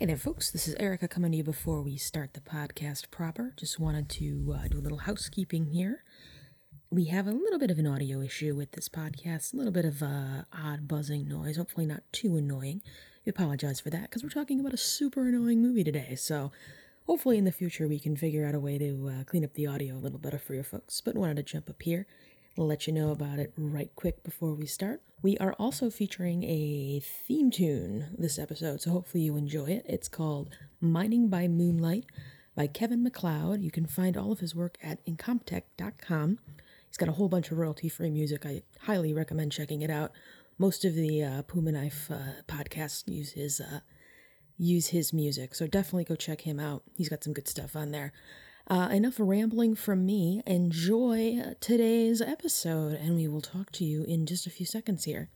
Hey there, folks. This is Erica coming to you before we start the podcast proper. Just wanted to uh, do a little housekeeping here. We have a little bit of an audio issue with this podcast, a little bit of uh, odd buzzing noise, hopefully not too annoying. We apologize for that because we're talking about a super annoying movie today. So hopefully in the future we can figure out a way to uh, clean up the audio a little better for your folks. But wanted to jump up here let you know about it right quick before we start. We are also featuring a theme tune this episode, so hopefully you enjoy it. It's called Mining by Moonlight by Kevin MacLeod. You can find all of his work at incompetech.com. He's got a whole bunch of royalty free music. I highly recommend checking it out. Most of the uh, Puma Knife uh, podcasts use his uh, use his music, so definitely go check him out. He's got some good stuff on there. Uh, enough rambling from me. Enjoy today's episode, and we will talk to you in just a few seconds here.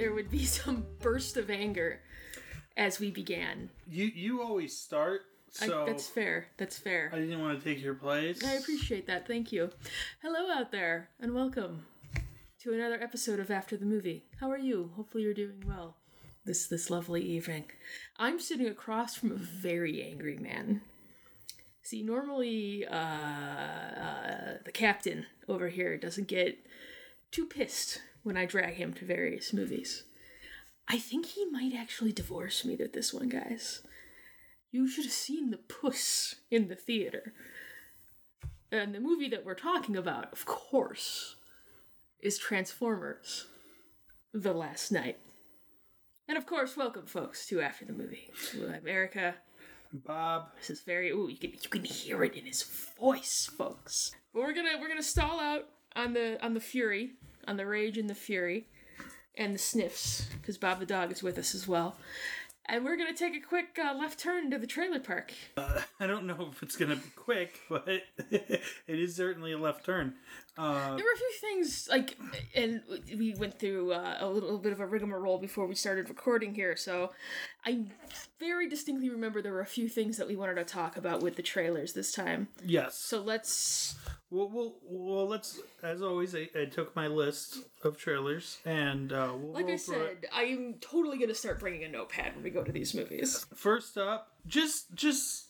There would be some burst of anger as we began. You you always start, I, so that's fair. That's fair. I didn't want to take your place. I appreciate that. Thank you. Hello out there, and welcome to another episode of After the Movie. How are you? Hopefully, you're doing well this this lovely evening. I'm sitting across from a very angry man. See, normally uh, uh, the captain over here doesn't get too pissed when I drag him to various movies. I think he might actually divorce me with this one, guys. You should have seen the puss in the theater. And the movie that we're talking about, of course, is Transformers The Last Knight. And of course, welcome folks to After the Movie. I'm Erica. Bob. This is very ooh, you can you can hear it in his voice, folks. But we're gonna we're gonna stall out on the on the fury, on the rage and the fury, and the sniffs, because Bob the dog is with us as well. And we're gonna take a quick uh, left turn to the trailer park. I don't know if it's gonna be quick, but it is certainly a left turn. Uh, There were a few things like, and we went through uh, a little bit of a rigmarole before we started recording here. So, I very distinctly remember there were a few things that we wanted to talk about with the trailers this time. yes. So let's Well, well, well, let's. As always, I, I took my list of trailers, and uh, we'll Like I through it. said, I'm totally gonna start bringing a notepad when we go to these movies. First up, just just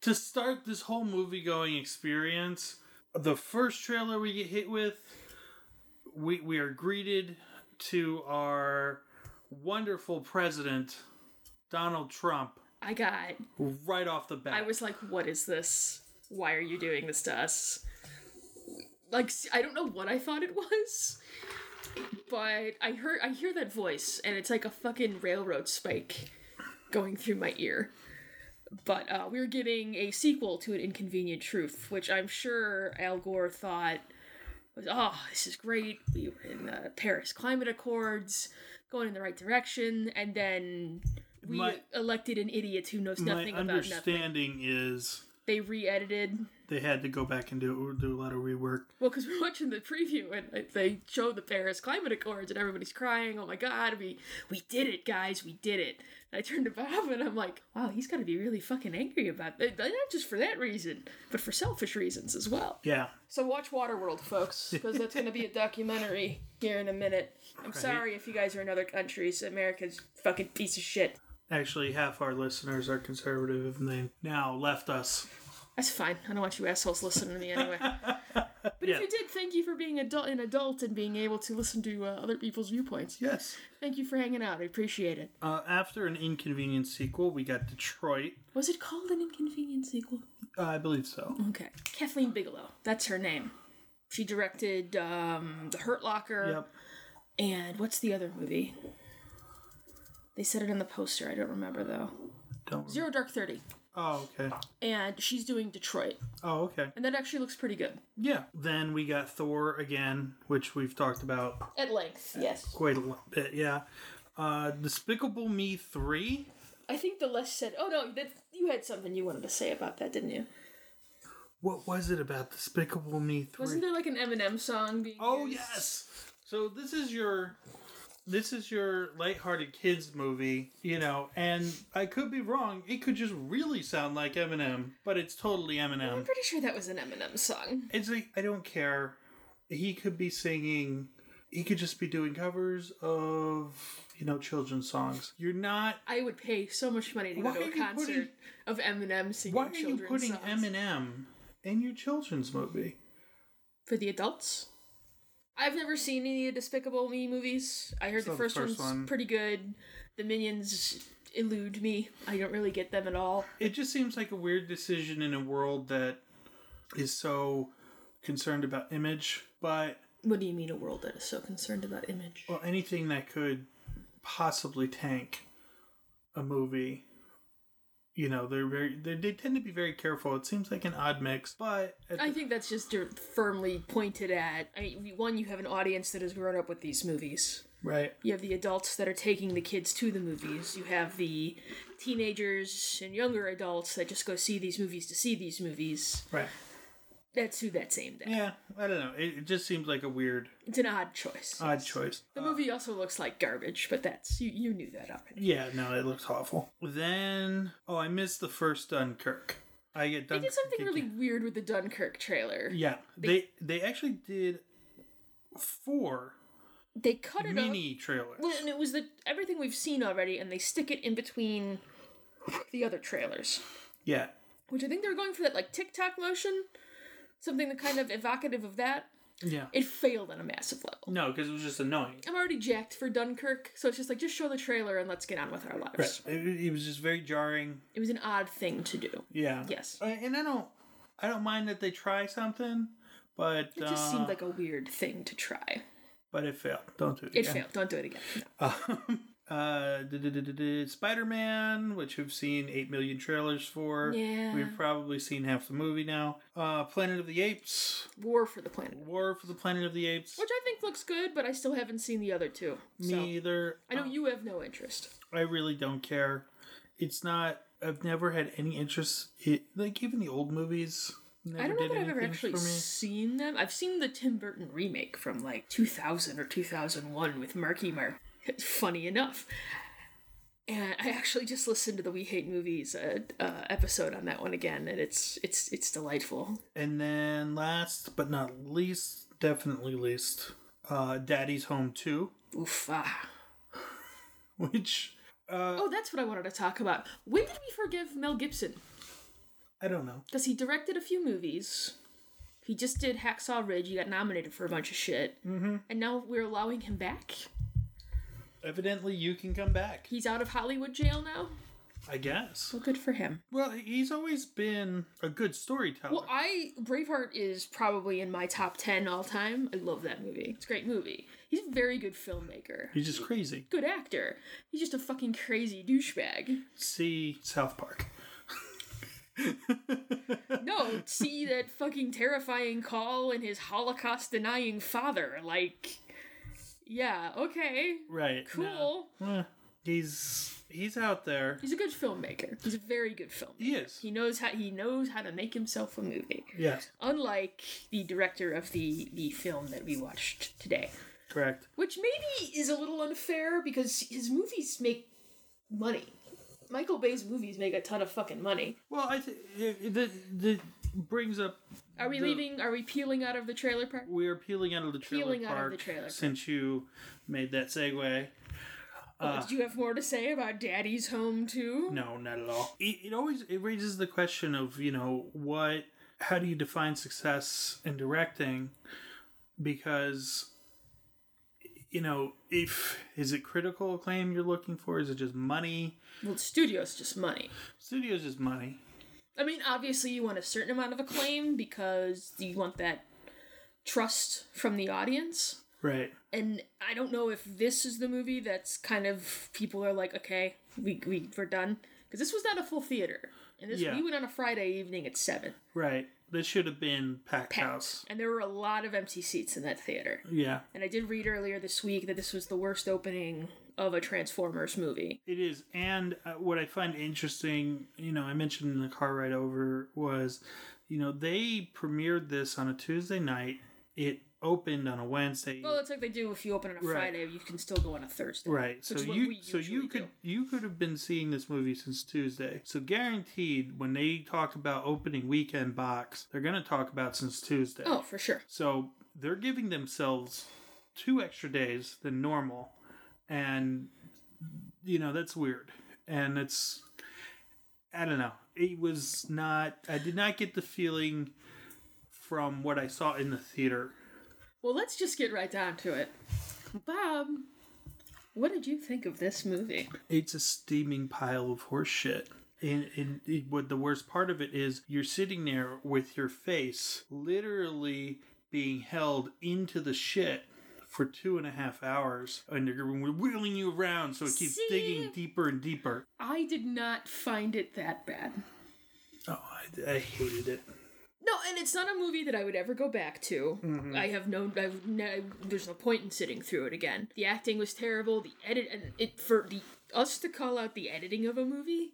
to start this whole movie going experience, the first trailer we get hit with, we we are greeted to our wonderful president, Donald Trump, I got. right off the bat. I was like, "What is this? Why are you doing this to us?" Like, I don't know what I thought it was, but I heard I hear that voice, and it's like a fucking railroad spike going through my ear. But uh, we're getting a sequel to an Inconvenient Truth, which I'm sure Al Gore thought was, oh, this is great. We were in the Paris Climate Accords, going in the right direction, and then we My- elected an idiot who knows nothing about nothing. My understanding is They re-edited. They had to go back and do do a lot of rework. Well, because we're watching the preview and they show the Paris Climate Accords and everybody's crying. Oh my God, we we did it, guys, we did it. And I turned to Bob and I'm like, wow, he's got to be really fucking angry about that. Not just for that reason, but for selfish reasons as well. Yeah, So watch Waterworld, folks, because that's going to be a documentary here in a minute. I'm sorry if you guys are in other countries. America's fucking piece of shit. actually, half our listeners are conservative, and they now left us. That's fine. I don't want you assholes listening to me anyway. But Yeah. if you did, thank you for being adult, an adult and being able to listen to uh, other people's viewpoints. Yes. Thank you for hanging out. I appreciate it. Uh, after an inconvenient sequel, we got Detroit. Was it called an inconvenient sequel? Uh, I believe so. Okay. Kathleen Bigelow. That's her name. She directed um, The Hurt Locker. Yep. And what's the other movie? They said it in the poster. I don't remember though. Don't. Zero Dark Thirty. Oh, okay. and she's doing Detroit, Oh, okay. and that actually looks pretty good Yeah. Then we got Thor again, which we've talked about at length. Yes, quite a little bit. Yeah. Uh, Despicable Me three. I think the less said. Oh no, that you had something you wanted to say about that, didn't you? What was it about Despicable Me three? Wasn't there like an Eminem song being? Oh used? yes. So this is your this is your lighthearted kids movie, you know, and I could be wrong. It could just really sound like Eminem, but it's totally Eminem. I'm pretty sure that was an Eminem song. It's like I don't care. He could be singing. He could just be doing covers of you know children's songs. You're not. I would pay so much money to go to a concert putting- of Eminem singing Why are you putting songs. Eminem in your children's movie? for the adults. I've never seen any of the Despicable Me movies. I heard the the first, first one's one. pretty good. The minions elude me. I don't really get them at all. It just seems like a weird decision in a world that is so concerned about image, but What do you mean a world that is so concerned about image? well, anything that could possibly tank a movie. You know, they're very they, they tend to be very careful. It seems like an odd mix, but I think that's just firmly pointed at. I mean, one, you have an audience that has grown up with these movies. right. You have the adults that are taking the kids to the movies. You have the teenagers and younger adults that just go see these movies to see these movies. Right. That's who that's aimed at. Yeah, I don't know. It, it just seems like a weird, It's an odd choice. odd choice. The movie also looks like garbage, but that's you. You knew that already. Yeah, no, it looks awful. Then, oh, I missed the first Dunkirk. I get They did something really weird with the Dunkirk trailer. Yeah, they they actually did four They cut it up. mini trailers. Well, and it was the everything we've seen already, and they stick it in between the other trailers, Yeah, which I think they were going for that like TikTok motion, something that kind of evocative of that. yeah. It failed on a massive level. No, because it was just annoying. I'm already jacked for Dunkirk, so it's just like just show the trailer and let's get on with our lives. Right. It, it was just very jarring. It was an odd thing to do. Yeah. Yes. Uh, And I don't, I don't mind that they try something, but It just uh, seemed like a weird thing to try. but it failed. Don't do it. It again. failed. Don't do it again. No. Um, uh, Spider Man, which we've seen eight million trailers for. Yeah. We've probably seen half the movie now. Uh, Planet of the Apes, War for the Planet, War for the Planet of the Apes. which I think looks good, but I still haven't seen the other two. So either. I know you have no interest. I really don't care. It's not. I've never had any interest. It, like even the old movies. Never I don't know that I've ever actually seen them. I've seen the Tim Burton remake from like 2000 or 2001 with Marky Mark. Funny enough. And I actually just listened to the We Hate Movies uh, uh, episode on that one again, and it's it's it's delightful. And then last but not least, definitely least, uh, Daddy's Home 2, Oof. Ah. which uh, Oh, that's what I wanted to talk about. When did we forgive Mel Gibson? I don't know. Because he directed a few movies. He just did Hacksaw Ridge. He got nominated for a bunch of shit. Mm-hmm. And now we're allowing him back. Evidently, you can come back. He's out of Hollywood jail now. I guess. Well, good for him. Well, he's always been a good storyteller. Well, I Braveheart is probably in my top ten all time. I love that movie. It's a great movie. He's a very good filmmaker. he's just crazy. Good actor. He's just a fucking crazy douchebag. See South Park. No, see that fucking terrifying call and his Holocaust denying father. Like, yeah, okay, Right. cool. no. Eh, he's he's out there. He's a good filmmaker. He's a very good filmmaker. He is. He knows how he knows how to make himself a movie. Yes. Unlike the director of the the film that we watched today. Correct. Which maybe is a little unfair because his movies make money. Michael Bay's movies make a ton of fucking money. Well, I think the that brings up. Are we the- leaving? Are we peeling out of the trailer park? We are peeling out of the trailer Peeling out of park the trailer park. since you made that segue. Oh, uh, did you have more to say about Daddy's Home too? No, not at all. It, it always it raises the question of you know what, how do you define success in directing? Because you know if is it critical acclaim you're looking for? Is it just money? Well, studio's just money. Studios is money. I mean, obviously, you want a certain amount of acclaim because you want that trust from the audience. Right. And I don't know if this is the movie that's kind of people are like, okay, we, we we're done because this was not a full theater. And this Yeah. we went on a Friday evening at seven. Right. This should have been packed, Packed. house. And there were a lot of empty seats in that theater. Yeah. And I did read earlier this week that this was the worst opening of a Transformers movie. It is, and uh, what I find interesting, you know, I mentioned in the car ride over was, you know, they premiered this on a Tuesday night. It opened on a Wednesday. Well, it's like they do if you open on a Right. Friday, you can still go on a Thursday. Right. So which is what you so you could do. you could have been seeing this movie since Tuesday. So guaranteed when they talk about opening weekend box, they're going to talk about since Tuesday. Oh, for sure. So they're giving themselves two extra days than normal. And you know, that's weird. And it's I don't know. It was not I did not get the feeling from what I saw in the theater. Well, let's just get right down to it. Bob, what did you think of this movie? it's a steaming pile of horseshit. And, and it, what the worst part of it is, you're sitting there with your face literally being held into the shit for two and a half hours, and we're wheeling you around, so it keeps See? digging deeper and deeper. I did not find it that bad. Oh, I, I hated it. No, and it's not a movie that I would ever go back to. Mm-hmm. I have no, I've no, there's no point in sitting through it again. The acting was terrible. The edit and it for the us to call out the editing of a movie,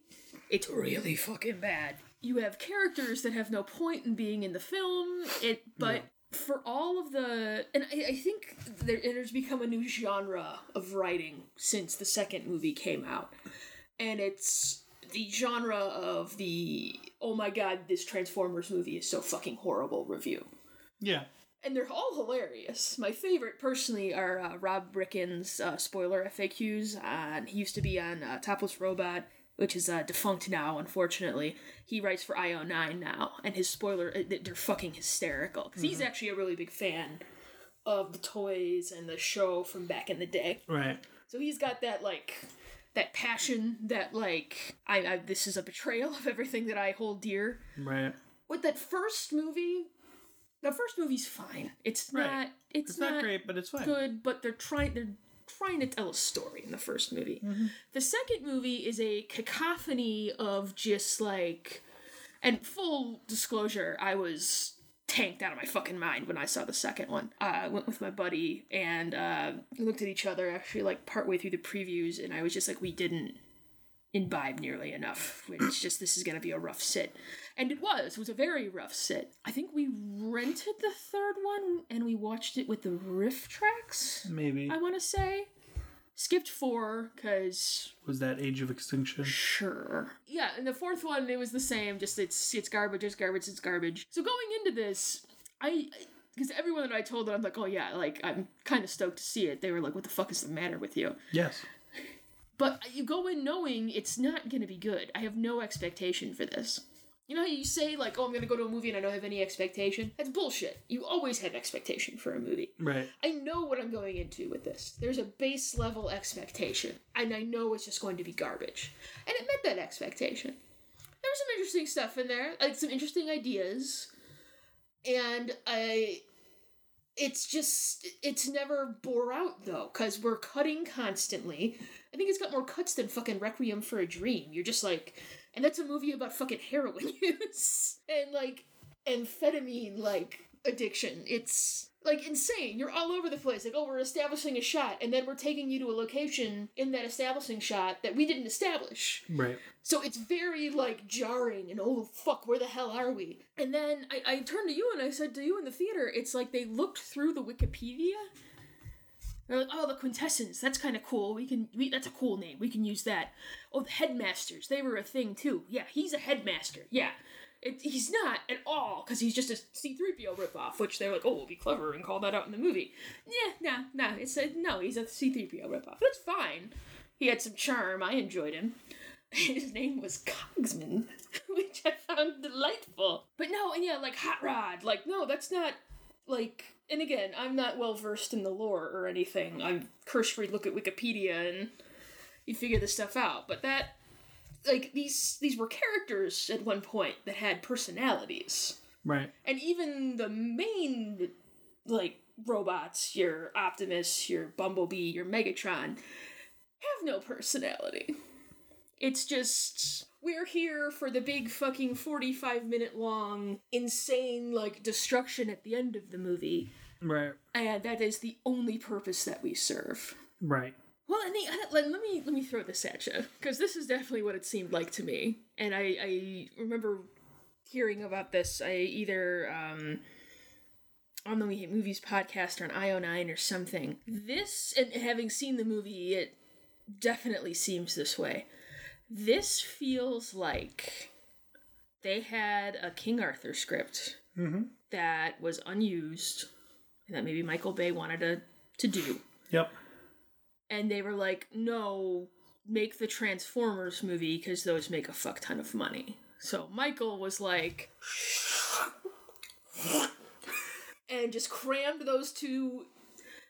it's really fucking bad. You have characters that have no point in being in the film. It, but. For all of the, and I, I think there, it has become a new genre of writing since the second movie came out, and it's the genre of the oh my god this transformers movie is so fucking horrible review. Yeah. and they're all hilarious. My favorite personally are uh, rob bricken's uh, spoiler faqs on he used to be on uh, topless robot which is uh, defunct now unfortunately he writes for io9 now and his spoiler uh, they're fucking hysterical because he's actually a really big fan of the toys and the show from back in the day Right. so he's got that like that passion that like I, I this is a betrayal of everything that I hold dear. Right. With that first movie, the first movie's fine. It's Right. not it's, It's not, not, great, but it's fine. good, but they're trying they're trying to tell a story in the first movie. Mm-hmm. The second movie is a cacophony of just like and full disclosure, I was tanked out of my fucking mind when I saw the second one. Uh, I went with my buddy and uh, looked at each other actually like partway through the previews, and I was just like, we didn't imbibe nearly enough. It's just this is gonna be a rough sit, and it was. It was a very rough sit. I think we rented the third one and we watched it with the RiffTrax. Maybe. I want to say skipped four because Was that Age of Extinction? Sure. Yeah, and the fourth one it was the same. Just it's it's garbage. It's garbage. It's garbage. So going into this, I because everyone that I told that I'm like, oh yeah, like I'm kind of stoked to see it. They were like, what the fuck is the matter with you? Yes. But you go in knowing it's not gonna be good. I have no expectation for this. You know how you say like, oh, I'm gonna go to a movie and I don't have any expectation? That's bullshit. You always have expectation for a movie. Right. I know what I'm going into with this. There's a base level expectation, and I know it's just going to be garbage. And it met that expectation. There was some interesting stuff in there, like some interesting ideas, and I. It's just it's never bore out though, because we're cutting constantly. I think it's got more cuts than fucking Requiem for a Dream. You're just like, and that's a movie about fucking heroin use and like amphetamine like addiction. It's like insane. You're all over the place. Like, oh, we're establishing a shot, and then we're taking you to a location in that establishing shot that we didn't establish. Right. So it's very like jarring and oh fuck, where the hell are we? And then I, I turned to you and I said to you in the theater, it's like they looked through the Wikipedia. They're like, oh, the quintessence. That's kind of cool. We can. We, that's a cool name. We can use that. Oh, the headmasters. They were a thing too. Yeah, he's a headmaster. Yeah. It, he's not at all because he's just a C3PO ripoff, which they're like, oh, we'll be clever and call that out in the movie. Yeah, no, no, it's a no. He's a C3PO ripoff. That's fine. He had some charm. I enjoyed him. His name was Cogsman, which I found delightful. But no, and yeah, like Hot Rod. Like, no, that's not like. And again, I'm not well versed in the lore or anything. I'm cursory look at Wikipedia and you figure this stuff out. But that, like, these these were characters at one point that had personalities, Right. and even the main like robots, your Optimus, your Bumblebee, your Megatron, have no personality. It's just we're here for the big fucking 45 minute long insane like destruction at the end of the movie Right. and that is the only purpose that we serve Right. well and the, let, let me let me throw this at you because this is definitely what it seemed like to me and i i remember hearing about this i either um on the We Hate Movies podcast or on IO9 or something. This, and having seen the movie, it definitely seems this way. This feels like they had a King Arthur script that was unused, that maybe Michael Bay wanted to, to do. Yep. And they were like, no, make the Transformers movie because those make a fuck ton of money. So Michael was like, and just crammed those two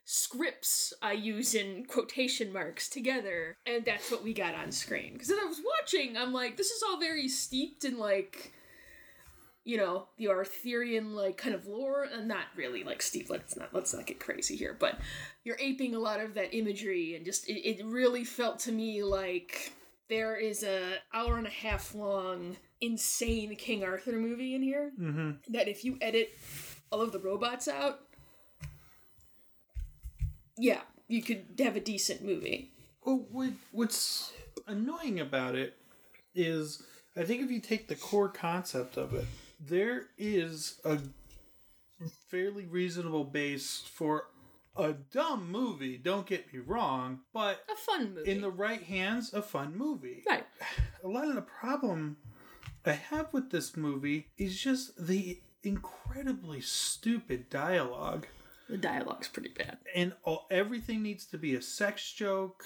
scripts I use in quotation marks together, and that's what we got on screen. Because as I was watching, I'm like, this is all very steeped in like, you know, the Arthurian like kind of lore, and not really like steve Let's not let's not get crazy here, but you're aping a lot of that imagery, and just it, it really felt to me like there is a hour and a half long insane King Arthur movie in here mm-hmm. that if you edit all of the robots out, yeah, you could have a decent movie. Well, what, what's annoying about it is, I think if you take the core concept of it, there is a fairly reasonable base for a dumb movie. Don't get me wrong, but A fun movie. in the right hands, a fun movie. right. A lot of the problem I have with this movie is just the incredibly stupid dialogue. The dialogue's pretty bad. and all, everything needs to be a sex joke.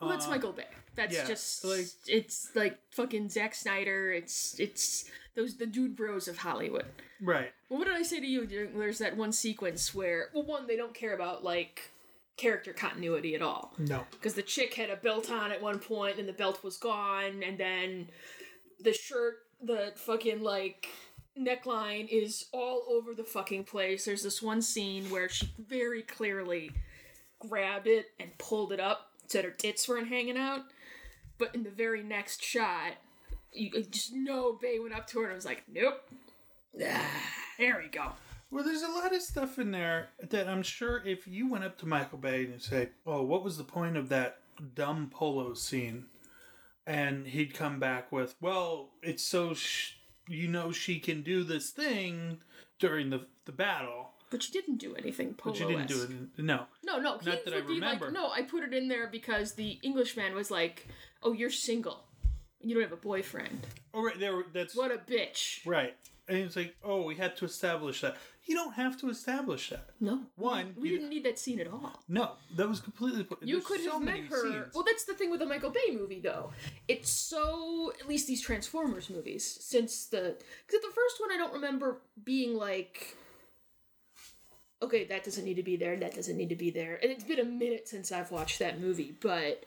Well, that's uh, Michael Bay. That's yeah, just like- it's like fucking Zack Snyder. It's it's those the dude bros of Hollywood. Right. Well, what did I say to you? There's that one sequence where, well, one they don't care about like character continuity at all. No. because the chick had a belt on at one point and the belt was gone and then the shirt the fucking like neckline is all over the fucking place there's this one scene where she very clearly grabbed it and pulled it up so that her tits weren't hanging out but in the very next shot you just know Bay went up to her and was like nope Ah, there we go Well, there's a lot of stuff in there that I'm sure if you went up to Michael Bay and say, "Oh, what was the point of that dumb polo scene?" and he'd come back with, "Well, it's so sh- you know she can do this thing during the the battle." But you didn't do anything But you didn't do it. No. No, no, he Not that I would be like, remember. no, I put it in there because the Englishman was like, "Oh, you're single, you don't have a boyfriend. Oh, right there. That's What a bitch." right. And it's like, oh, we had to establish that. You don't have to establish that. No, One, we you- didn't need that scene at all. No, that was completely. You there's could so have met her. scenes. Well, that's the thing with the Michael Bay movie, though. It's so at least these Transformers movies since the because the first one I don't remember being like. Okay, that doesn't need to be there. That doesn't need to be there. And it's been a minute since I've watched that movie, but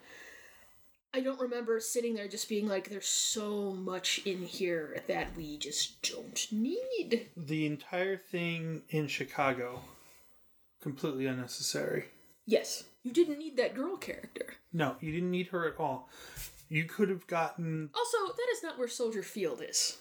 I don't remember sitting there just being like, "There's so much in here that we just don't need." the entire thing in Chicago, completely unnecessary. Yes, you didn't need that girl character. No, you didn't need her at all. You could have gotten. Also, that is not where Soldier Field is.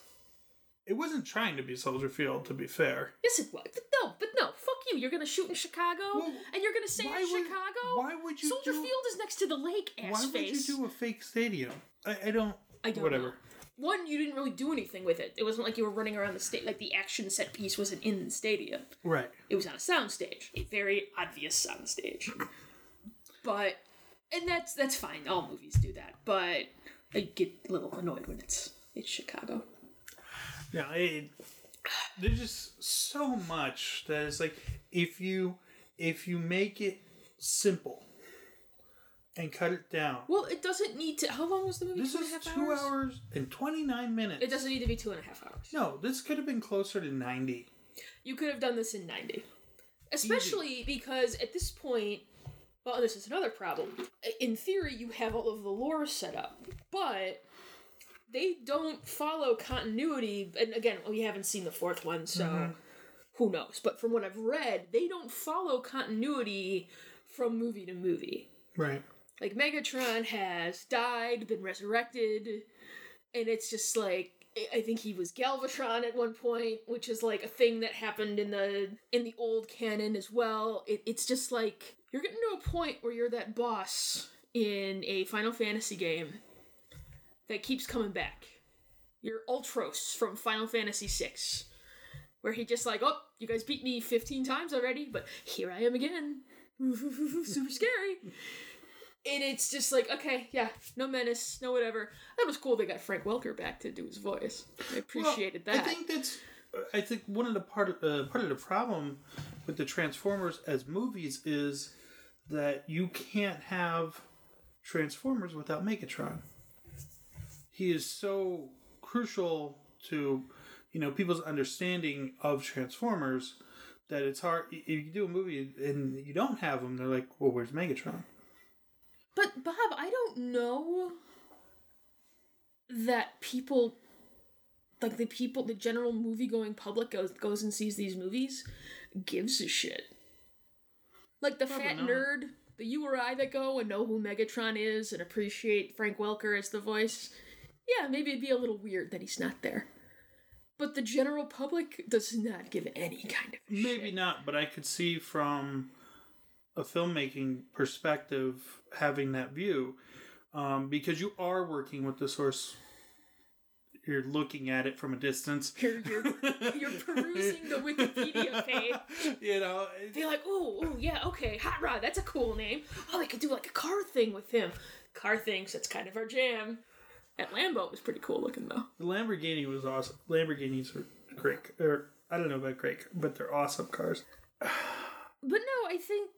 It wasn't trying to be Soldier Field, to be fair. Yes, it was. But no, but no. Fuck you. You're gonna shoot in Chicago, Well, and you're gonna why in would- Chicago. why would you Soldier do- Field is next to the lake. Ass Why would you do a fake stadium? I, I don't. I don't Whatever. know. One, you didn't really do anything with it. It wasn't like you were running around the state. Like the action set piece wasn't in the stadium. Right. It was on a soundstage, a very obvious soundstage. But, and that's that's fine. All movies do that. But I get a little annoyed when it's it's Chicago. Yeah, it, there's just so much that is like if you if you make it simple and cut it down. Well, it doesn't need to. How long was the movie? This two and a is half two hours? hours and twenty nine minutes. It doesn't need to be two and a half hours. No, this could have been closer to ninety. You could have done this in 90. Especially because at this point, well, this is another problem. In theory, you have all of the lore set up, but they don't follow continuity. And again, we haven't seen the fourth one, so mm-hmm. who knows? But from what I've read, they don't follow continuity from movie to movie. Right. Like Megatron has died, been resurrected, and it's just like I- I think he was Galvatron at one point, which is like a thing that happened in the in the old canon as well. It, it's just like you're getting to a point where you're that boss in a Final Fantasy game that keeps coming back. You're Ultros from Final Fantasy VI, where he just like, oh, you guys beat me 15 times already, but here I am again. Super scary. And it's just like, okay, yeah, no menace, no whatever. That was cool. They got Frank Welker back to do his voice. I appreciated Well, that. I think that's. I think one of the part of uh, part of the problem with the Transformers as movies is that you can't have Transformers without Megatron. He is so crucial to you know people's understanding of Transformers that it's hard if you do a movie and you don't have him. They're like, well, where's Megatron? But Bob, I don't know that people like the people the general movie going public goes goes and sees these movies gives a shit. Like the fat not. nerd, the you or I that go and know who Megatron is and appreciate Frank Welker as the voice. Yeah, maybe it'd be a little weird that he's not there. But the general public does not give any kind of Maybe shit. not, but I could see from a filmmaking perspective having that view um, because you are working with the source. You're looking at it from a distance. You're, you're, you're perusing the Wikipedia page. you know, They're like, oh, oh, yeah, okay, Hot Rod, that's a cool name. Oh, they could do like a car thing with him. Car things, that's kind of our jam. That Lambo was pretty cool looking though. the Lamborghini was awesome. Lamborghinis are great. Or I don't know about great, but they're awesome cars. But no, I think.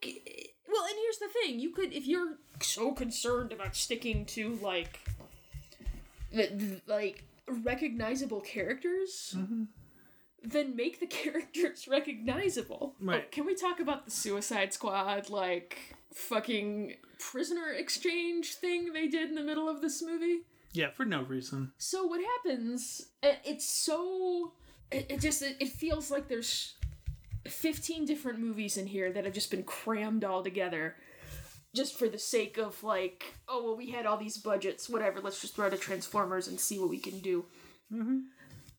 Well, and here's the thing: you could, if you're so concerned about sticking to like, the, the- like recognizable characters, mm-hmm. then make the characters recognizable. Oh, Right. can we talk about the Suicide Squad like fucking prisoner exchange thing they did in the middle of this movie? Yeah, for no reason. So what happens? Uh, it's so. It, it just it, it feels like there's 15 different movies in here that have just been crammed all together just for the sake of like oh well we had all these budgets whatever let's just throw to transformers and see what we can do mm-hmm.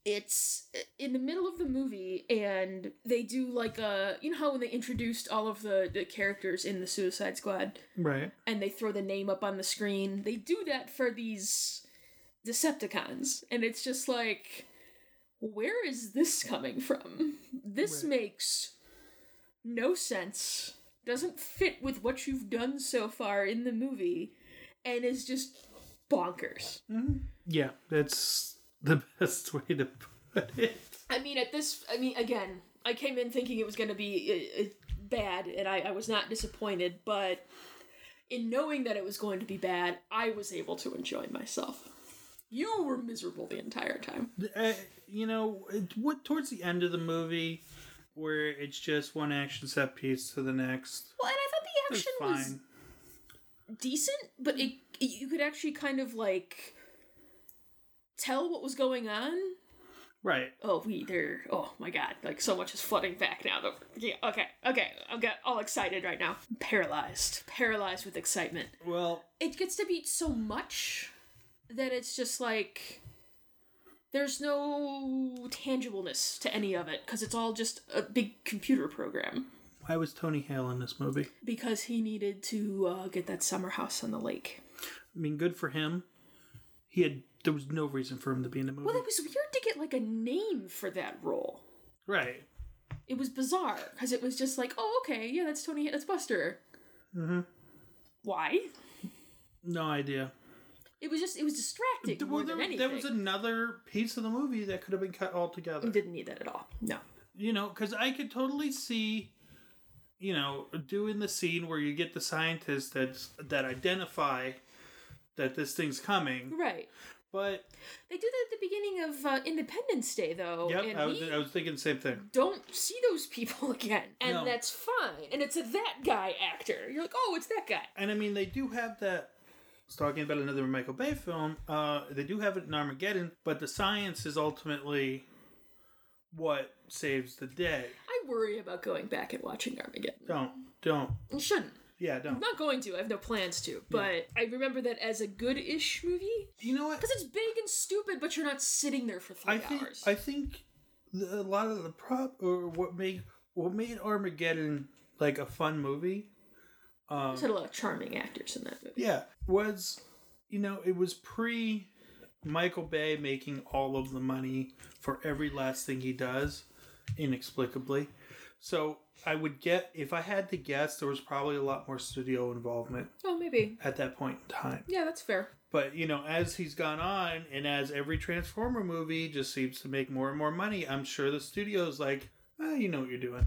it's uh, in the middle of the movie and they do like a you know how when they introduced all of the, the characters in the suicide squad Right. and they throw the name up on the screen. They do that for these Decepticons, and it's just like, where is this coming from? This Right. makes no sense. Doesn't fit with what you've done so far in the movie, and is just bonkers. Yeah, that's the best way to put it. I mean, at this, I mean, again, I came in thinking it was going to be uh, uh, bad, and I, I was not disappointed, but in knowing that it was going to be bad, I was able to enjoy myself. You were miserable the entire time. Uh, you know, it, what towards the end of the movie, where it's just one action set piece to the next. Well, and I thought the action was decent, but it, you could actually kind of like tell what was going on. Right. Oh, we there. Oh my god! Like so much is flooding back now. The- Yeah. Okay. Okay. I'm got all excited right now. Paralyzed. Paralyzed with excitement. Well, it gets to be so much that it's just like there's no tangibleness to any of it because it's all just a big computer program why was Tony Hale in this movie? because he needed to uh, get that summer house on the lake I mean, good for him. He had there was no reason for him to be in the movie. well it was weird to get like a name for that role right. it was bizarre because it was just like oh okay yeah that's tony that's buster mm-hmm. why No idea. It was just it was distracting more there, than anything there was another piece of the movie that could have been cut altogether. We didn't need that at all no you know, because I could totally see, you know, doing the scene where you get the scientists that that identify that this thing's coming, right but They do that at the beginning of uh, Independence Day, though. yep, I was, I was thinking the same thing. don't see those people again, and No. that's fine. And it's a that guy actor. You're like, oh, it's that guy. And I mean, they do have that. Was talking about another Michael Bay film. Uh, they do have it in Armageddon, but the science is ultimately what saves the day. I worry about going back and watching Armageddon. Don't, don't. You shouldn't. Yeah, no. I'm not going to. I have no plans to. But I remember that as a good-ish movie You know what? because it's big and stupid, but you're not sitting there for three I think hours. I think the, a lot of the prop or what made what made Armageddon like a fun movie. There's had a lot of charming actors in that movie. Yeah, was you know it was pre Michael Bay making all of the money for every last thing he does, inexplicably. So I would get if I had to guess, there was probably a lot more studio involvement Oh, maybe. at that point in time. Yeah, that's fair. But you know, as he's gone on, and as every Transformer movie just seems to make more and more money, I'm sure the studio's like, ah, you know what you're doing.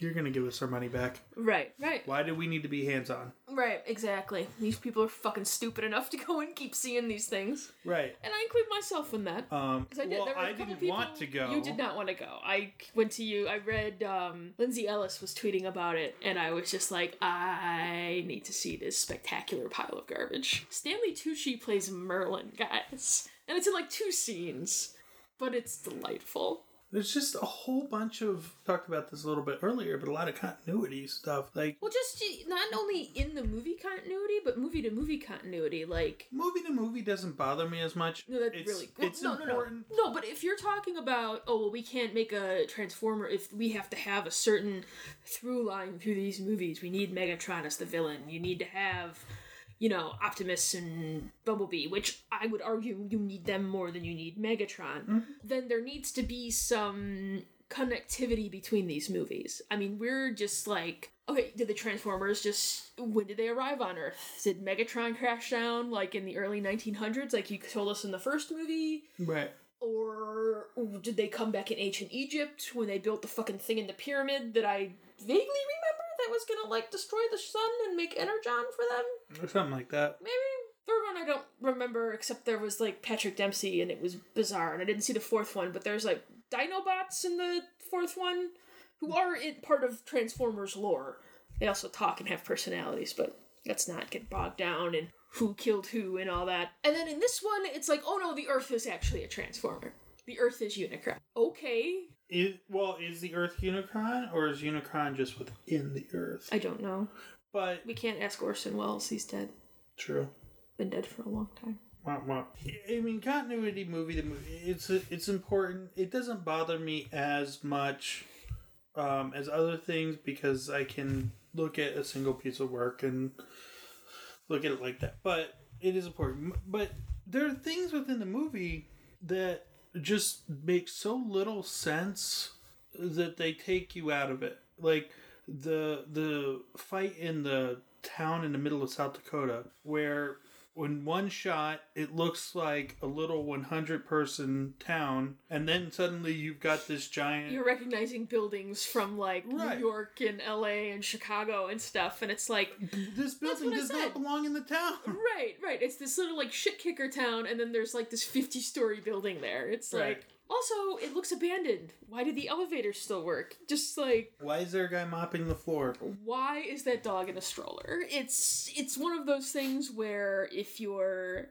You're gonna give us our money back. Right, right, Why do we need to be hands on? right. Exactly. These people are fucking stupid enough to go and keep seeing these things, Right. and I include myself in that. Um. I did. Well, there were I didn't people, want to go. You did not want to go. I went to you. I read um, Lindsay Ellis was tweeting about it, and I was just like, I need to see this spectacular pile of garbage. Stanley Tucci plays Merlin, guys, and it's in like two scenes, but it's delightful. There's just a whole bunch of talked about this a little bit earlier, but a lot of continuity stuff. Like Well, just not only in the movie continuity, but movie to movie continuity. Like, movie to movie doesn't bother me as much. no, that's it's, really well, It's no, no, no, important. no. But if you're talking about, oh well, we can't make a Transformer if we have to have a certain through line through these movies. We need Megatron as the villain. You need to have, you know, Optimus and Bumblebee, which I would argue you need them more than you need Megatron. Mm-hmm. Then there needs to be some connectivity between these movies. I mean, we're just like, okay, did the Transformers just when did they arrive on Earth? Did Megatron crash down like in the early 1900s, like you told us in the first movie? Right. Or did they come back in ancient Egypt when they built the fucking thing in the pyramid that I vaguely was gonna like destroy the sun and make Energon for them? Or something like that. Maybe. Third one I don't remember except there was like Patrick Dempsey and it was bizarre and I didn't see the fourth one, but there's like Dinobots in the fourth one who are in part of Transformers lore. They also talk and have personalities, but let's not get bogged down in who killed who and all that. And then in this one, it's like, oh no, the Earth is actually a Transformer. The Earth is Unicron. Okay, Is, well, is the Earth Unicron or is Unicron just within the Earth? I don't know. But We can't ask Orson Welles. He's dead. true. Been dead for a long time. Wah, wah. I mean, continuity movie to movie, it's it's important. It doesn't bother me as much um, as other things because I can look at a single piece of work and look at it like that. But it is important. But there are things within the movie that just makes so little sense that they take you out of it. Like the the fight in the town in the middle of South Dakota where when one shot it looks like a little 100 person town and then suddenly you've got this giant You're recognizing buildings from like Right. New York and LA and Chicago and stuff, and it's like, this building does not belong in the town right, right. It's this little like shit kicker town, and then there's like this 50 story building there. It's Right. like, also, it looks abandoned. Why do the elevators still work? Just like, why is there a guy mopping the floor why is that dog in a stroller? It's it's one of those things where if you're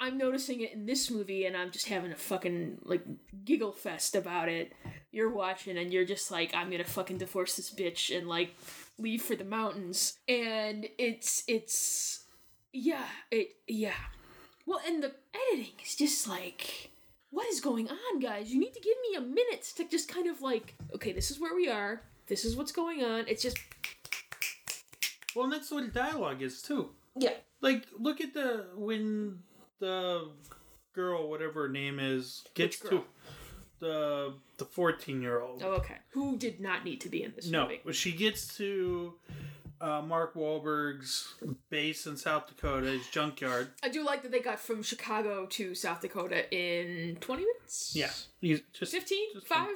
I'm noticing it in this movie and I'm just having a fucking like giggle fest about it. You're watching and you're just like I'm going to fucking divorce this bitch and like leave for the mountains. And it's it's yeah, it yeah. Well, and the editing is just like what is going on, guys? You need to give me a minute to just kind of like, okay, this is where we are. This is what's going on. It's just well and that's what the dialogue is too yeah. like look at the when the girl whatever her name is gets to the the 14 year old Oh, okay. Who did not need to be in this No, movie? when she gets to uh, Mark Wahlberg's base in South Dakota, his junkyard. I do like that they got from Chicago to South Dakota in 20 minutes? Yeah, he's just 15? just 5?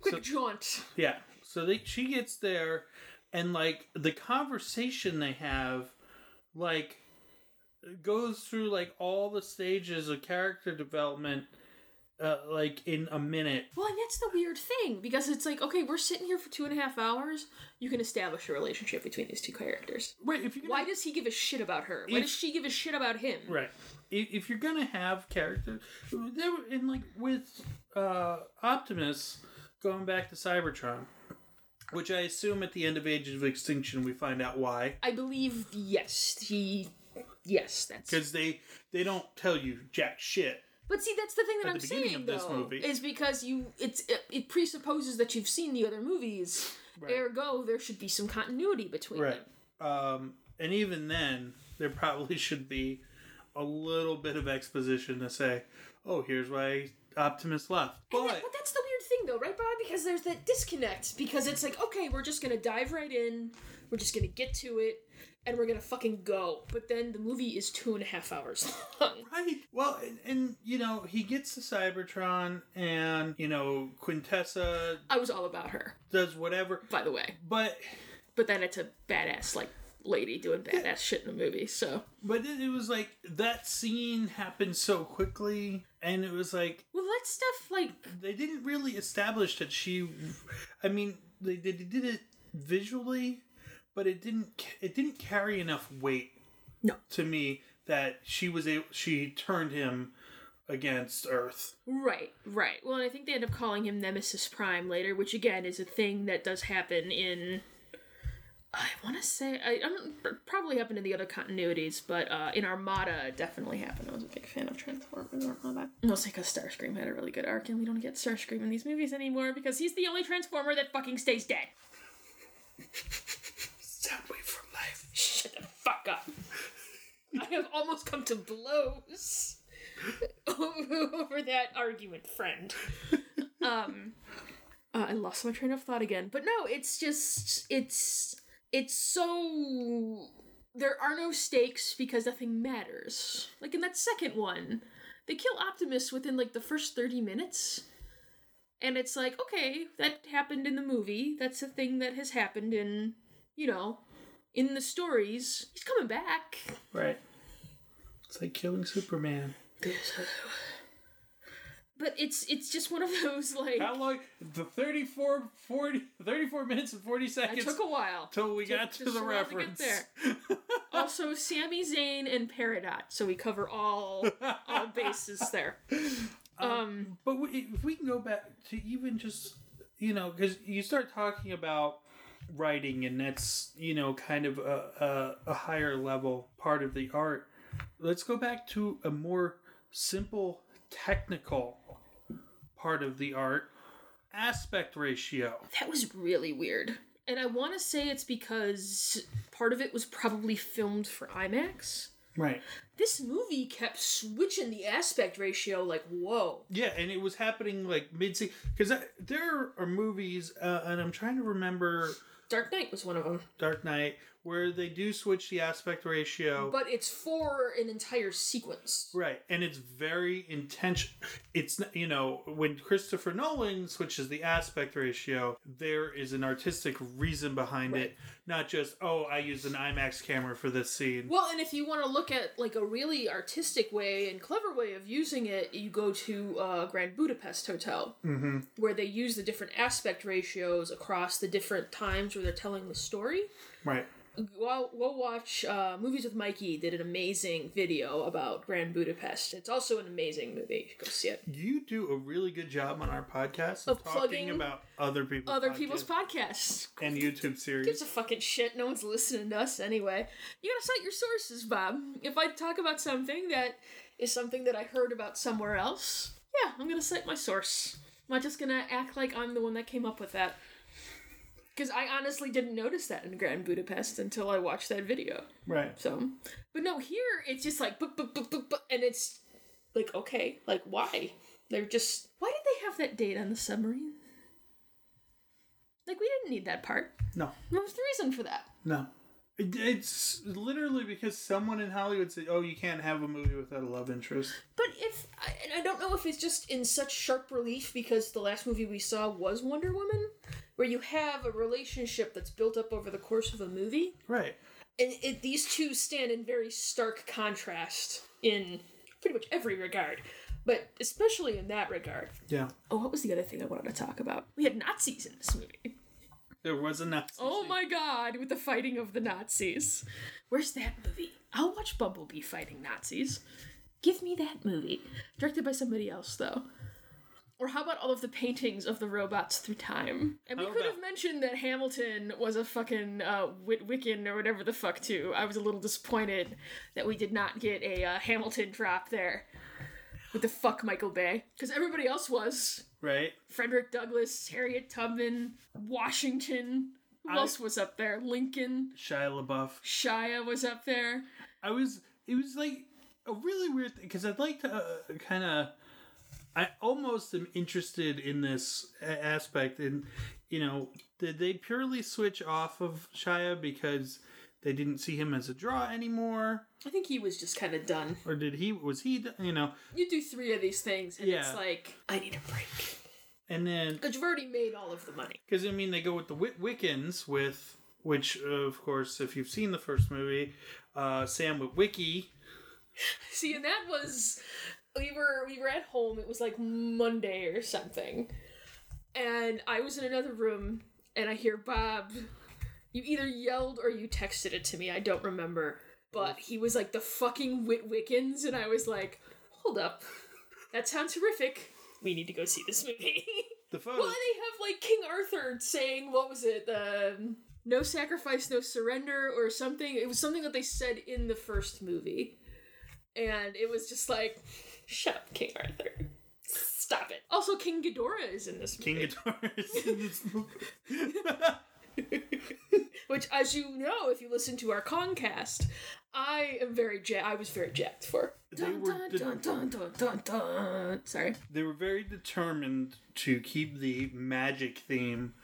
Quick So- jaunt. Yeah, so they she gets there, and like the conversation they have, like goes through like all the stages of character development, uh, like in a minute. Well, and that's the weird thing because it's like, okay, we're sitting here for two and a half hours. You can establish a relationship between these two characters. Right, if you're gonna, Why does he give a shit about her? Why If- does she give a shit about him? Right. If, if you're gonna have characters, there were- and like with uh, Optimus going back to Cybertron, Which I assume at the end of Age of Extinction we find out why. I believe yes, he yes, that's Because they they don't tell you jack shit. But see, that's the thing that At I'm saying though, movie. is because you it's it, it presupposes that you've seen the other movies. Ergo, there should be some continuity between Right. them. Um, and even then, there probably should be a little bit of exposition to say, oh, here's why Optimus left. But that- but that's the weird thing, though, right, Bob? Because there's that disconnect. Because it's like, okay, we're just gonna dive right in, we're just gonna get to it, and we're gonna fucking go. But then the movie is two and a half hours long. Right. Well, and, and you know, he gets to Cybertron, and you know, Quintessa I was all about her, does whatever. by the way. But But then it's a badass like lady doing badass shit in a movie. So but it, it was like that scene happened so quickly, and it was like well, that stuff like they didn't really establish that she. I mean, they, they did it visually, but it didn't. It didn't carry enough weight. No. To me, that she was able. She turned him against Earth. Right, right. Well, and I think they end up calling him Nemesis Prime later, which again is a thing that does happen in. I want to say I, I don't probably happened in the other continuities, but uh, in Armada it definitely happened. I was a big fan of Transformers Armada. Mostly because Starscream had a really good arc, and we don't get Starscream in these movies anymore because he's the only Transformer that fucking stays dead. Life. Shut the fuck up. I have almost come to blows over that argument, friend. Um, uh, I lost my train of thought again, but no, it's just it's it's so there are no stakes because nothing matters. Like in that second one, they kill Optimus within like the first thirty minutes. And it's like, okay, that happened in the movie. That's a thing that has happened in, you know, in the stories. He's coming back. Right. It's like killing Superman. But it's it's just one of those like How long? The 34, 40, 34 minutes and 40 seconds. it seconds took a while. till we got to just the to get reference. there. Also, Sami Zayn and Peridot, so we cover all all bases there. Um, But we, if we can go back to even just, you know, because you start talking about writing, and that's, you know, kind of a, a, a higher level part of the art. Let's go back to a more simple technical part of the art aspect ratio. that was really weird, and I want to say it's because part of it was probably filmed for IMAX. Right. This movie kept switching the aspect ratio, like whoa. Yeah, and it was happening like mid because there are movies, uh, and I'm trying to remember Dark Knight was one of them, Dark Knight where they do switch the aspect ratio. but it's for an entire sequence. Right, and it's very intentional. It's you know when Christopher Nolan switches the aspect ratio, there is an artistic reason behind it, not just oh I used an IMAX camera for this scene. Well, and if you want to look at like a really artistic way and clever way of using it, you go to uh, Grand Budapest Hotel, mm-hmm. where they use the different aspect ratios across the different times where they're telling the story. Right, Go, go watch uh, Movies with Mikey did an amazing video about Grand Budapest. It's also an amazing movie. Go see it. you do a really good job on our podcast Of of, talking about other people's Other podcasts people's podcasts. and YouTube Gives series. a fucking shit. No one's listening to us anyway. You gotta cite your sources, Bob. If I talk about something that is something that I heard about somewhere else, yeah, I'm gonna cite my source. I'm not just gonna act like I'm the one that came up with that. Because I honestly didn't notice that in Grand Budapest until I watched that video. Right. So, but no, here it's just like, and it's like, okay, like why? They're just, why did they have that date on the submarine? Like, we didn't need that part. No. What was the reason for that? No. It, it's literally because someone in Hollywood said, "Oh, you can't have a movie without a love interest." But if I, and I don't know if it's just in such sharp relief because the last movie we saw was Wonder Woman, where you have a relationship that's built up over the course of a movie, Right. and it, these two stand in very stark contrast in pretty much every regard, but especially in that regard. Yeah. Oh, what was the other thing I wanted to talk about? We had Nazis in this movie. There was a Nazi. Oh scene. my god, with the fighting of the Nazis. Where's that movie? I'll watch Bumblebee fighting Nazis. Give me that movie. Directed by somebody else, though. Or how about all of the paintings of the robots through time? And we How could have mentioned that Hamilton was a fucking uh, Witwiccan or whatever the fuck too. I was a little disappointed that we did not get a uh, Hamilton drop there with the fuck Michael Bay because everybody else was right? Frederick Douglass, Harriet Tubman, Washington. Who I- else was up there? Lincoln, Shia LaBeouf. Shia was up there. I was. It was like a really weird thing because I'd like to uh, kind of. I almost am interested in this a- aspect, and you know, did they purely switch off of Shia because they didn't see him as a draw anymore, I think he was just kind of done. or did he? Was he? You know, You do three of these things, and it's like I need a break and then because you've already made all of the money. because I mean they go with the Wic- Wiccans with which of course if you've seen the first movie, uh, Sam Witwicky. See, and that was we were we were at home. It was like Monday or something, and I was in another room, and I hear Bob. You either yelled or you texted it to me. I don't remember, but he was like the fucking Witwiccans, and I was like, hold up, that sounds horrific. We need to go see this movie. The photo. well, they have like King Arthur saying what was it? The um, no sacrifice, no surrender, or something. It was something that they said in the first movie and it was just like, shut up, King Arthur. Stop it. Also, King Ghidorah is in this movie. King Guitars in this movie. Which, as you know, if you listen to our Concast, I am very ja- I was very jacked for. They Dun, were dun, the- dun, dun, dun, dun, dun. Sorry. they were very determined to keep the magic theme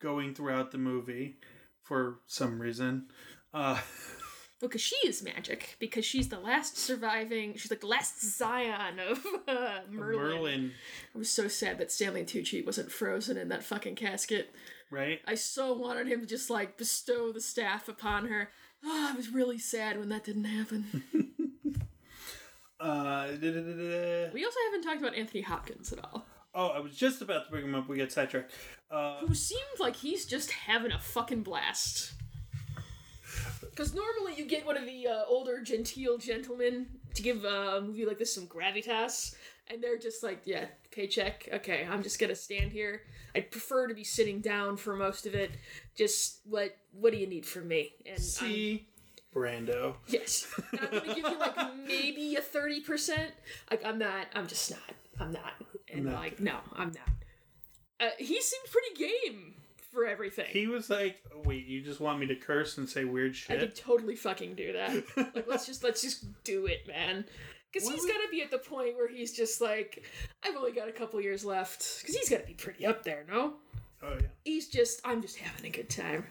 going throughout the movie for some reason. Uh, Because she is magic. Because she's the last surviving. She's like the last scion of uh, Merlin. Merlin, I was so sad that Stanley Tucci wasn't frozen in that fucking casket. Right? I so wanted him to just like bestow the staff upon her. Oh, I was really sad when that didn't happen. Uh, we also haven't talked about Anthony Hopkins at all. Oh, I was just about to bring him up. We got sidetracked. Uh, Who seems like he's just having a fucking blast. Because normally you get one of the uh, older, genteel gentlemen to give a movie like this some gravitas, and they're just like, yeah, paycheck, okay, I'm just gonna stand here. I'd prefer to be sitting down for most of it. Just what what do you need from me? And I'm- see, Brando. Yes. And I'm gonna give you like maybe a thirty percent. Like I'm not. I'm just not. I'm not. And not. like no, I'm not. Uh, he seemed pretty game for everything. He was like, "Wait, you just want me to curse and say weird shit?" I could totally fucking do that. like let's just let's just do it, man. Because he's got to be at the point where he's just like, I've only got a couple years left. Because he's got to be pretty up there, no? Oh yeah. He's just, I'm just having a good time.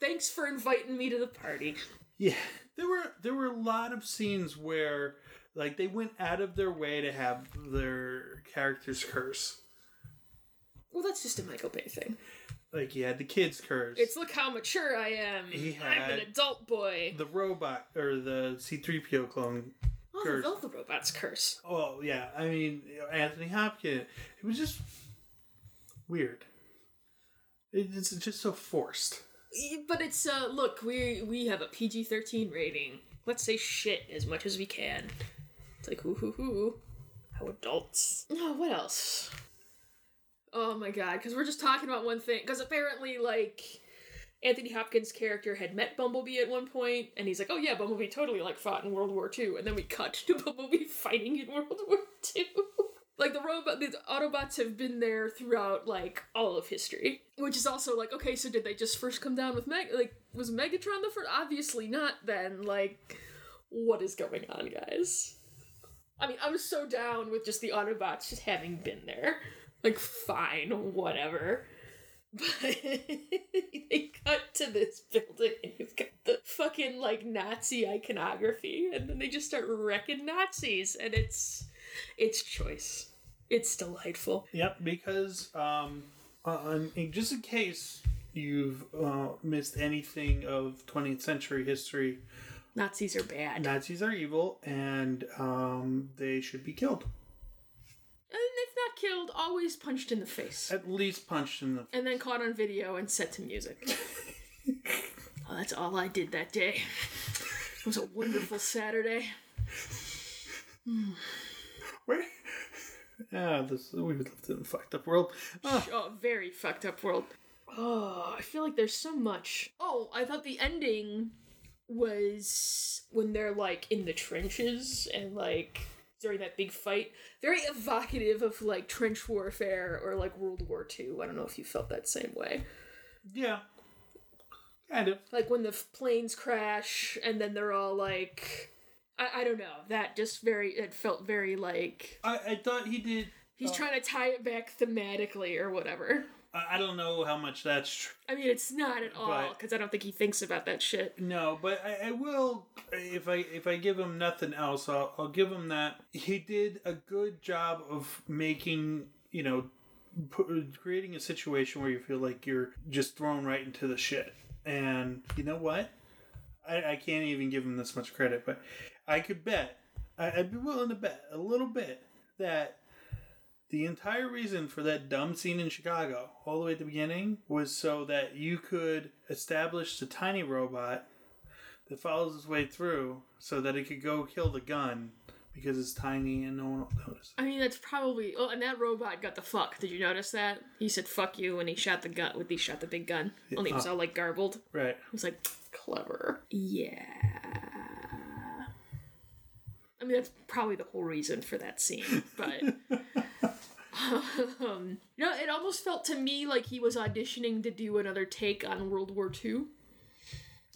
Thanks for inviting me to the party. Yeah, there were there were a lot of scenes where like they went out of their way to have their characters curse. Well, that's just a Michael Bay thing. Like he had the kids curse. It's look how mature I am. He I'm an adult boy. the robot or the C3PO clone. Oh, curse. the, the robots curse. Oh yeah, I mean Anthony Hopkins. It was just weird. It's just so forced. But it's uh look, we we have a PG thirteen rating. Let's say shit as much as we can. It's like hoo hoo hoo. How adults. Oh, what else? Oh my god, because we're just talking about one thing. Because apparently, like, Anthony Hopkins' character had met Bumblebee at one point, and he's like, "Oh yeah, Bumblebee totally like fought in World War II," and then we cut to Bumblebee fighting in World War II. like the robot, the Autobots have been there throughout like all of history, which is also like, okay, so did they just first come down with Meg? Like, was Megatron the first? Obviously not. Then, like, what is going on, guys? I mean, I'm so down with just the Autobots just having been there. Like, fine, whatever. But they cut to this building and you've got the fucking like Nazi iconography, and then they just start wrecking Nazis, and it's it's choice. It's delightful. Yep, because um, uh, in, just in case you've uh, missed anything of 20th century history, Nazis are bad. Nazis are evil and um, they should be killed. And if not killed, always punched in the face. At least punched in the. And then caught on video and set to music. oh, that's all I did that day. It was a wonderful Saturday. Where? Ah, this we lived in a fucked up world. Ah, oh, very fucked up world. Oh, I feel like there's so much. Oh, I thought the ending was when they're like in the trenches and like during that big fight. Very evocative of like trench warfare or like World War II. I don't know if you felt that same way. yeah, kind of. Like when the f- planes crash and then they're all like. I, I don't know. That just very. It felt very like. I, I thought he did. He's uh, trying to tie it back thematically or whatever. I, don't know how much that's true. I mean, it's not at all because I don't think he thinks about that shit. No, but I, I will if I if I give him nothing else, I'll, I'll give him that he did a good job of making you know creating a situation where you feel like you're just thrown right into the shit. And you know what? I, I can't even give him this much credit, but I could bet I, I'd be willing to bet a little bit that the entire reason for that dumb scene in Chicago, all the way at the beginning, was so that you could establish the tiny robot that follows its way through so that it could go kill the gun because it's tiny and no one will notice. I mean, that's probably. Oh, and that robot got the fuck. Did you notice that? He said "fuck you" when he shot the gun. When he shot the big gun, only it was uh, all like garbled. Right. I was like, clever. Yeah. I mean, that's probably the whole reason for that scene, but. um, you know, it almost felt to me like he was auditioning to do another take on World War II.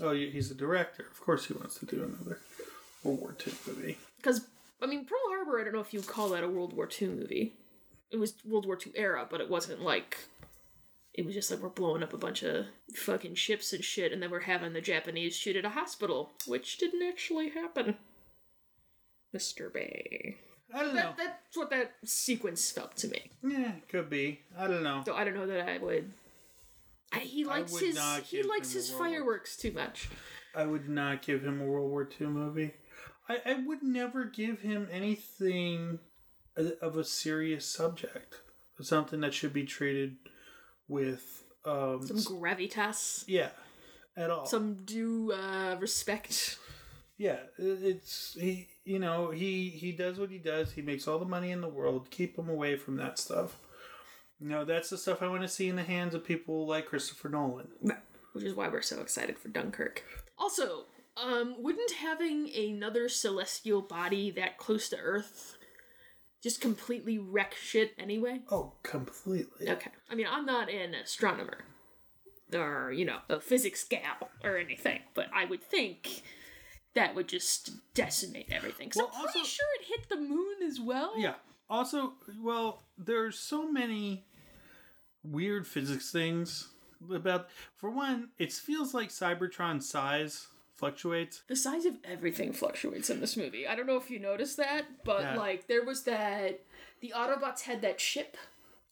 Oh, he's a director. Of course he wants to do another World War II movie. Because, I mean, Pearl Harbor, I don't know if you would call that a World War II movie. It was World War II era, but it wasn't like. It was just like we're blowing up a bunch of fucking ships and shit, and then we're having the Japanese shoot at a hospital, which didn't actually happen. Mr. Bay. I don't know. That's what that sequence felt to me. Yeah, could be. I don't know. So I don't know that I would. I, he likes would his not he give likes him his World War- fireworks too much. I would not give him a World War II movie. I, I would never give him anything of a serious subject. Something that should be treated with, um, Some gravitas, yeah, at all. some due uh, respect. Yeah, it's he. You know, he he does what he does. He makes all the money in the world. Keep him away from that stuff. You know, that's the stuff I want to see in the hands of people like Christopher Nolan. which is why we're so excited for Dunkirk. Also, um, wouldn't having another celestial body that close to Earth just completely wreck shit anyway? Oh, completely. Okay. I mean, I'm not an astronomer or, you know, a physics gal or anything, but I would think that would just decimate everything. 'Cause Well, I'm pretty also- sure it hit the moon as well. Yeah. Also, well, there's so many weird physics things about. For one, it feels like Cybertron's size fluctuates. The size of everything fluctuates in this movie. I don't know if you noticed that, but Yeah. like there was that the Autobots had that ship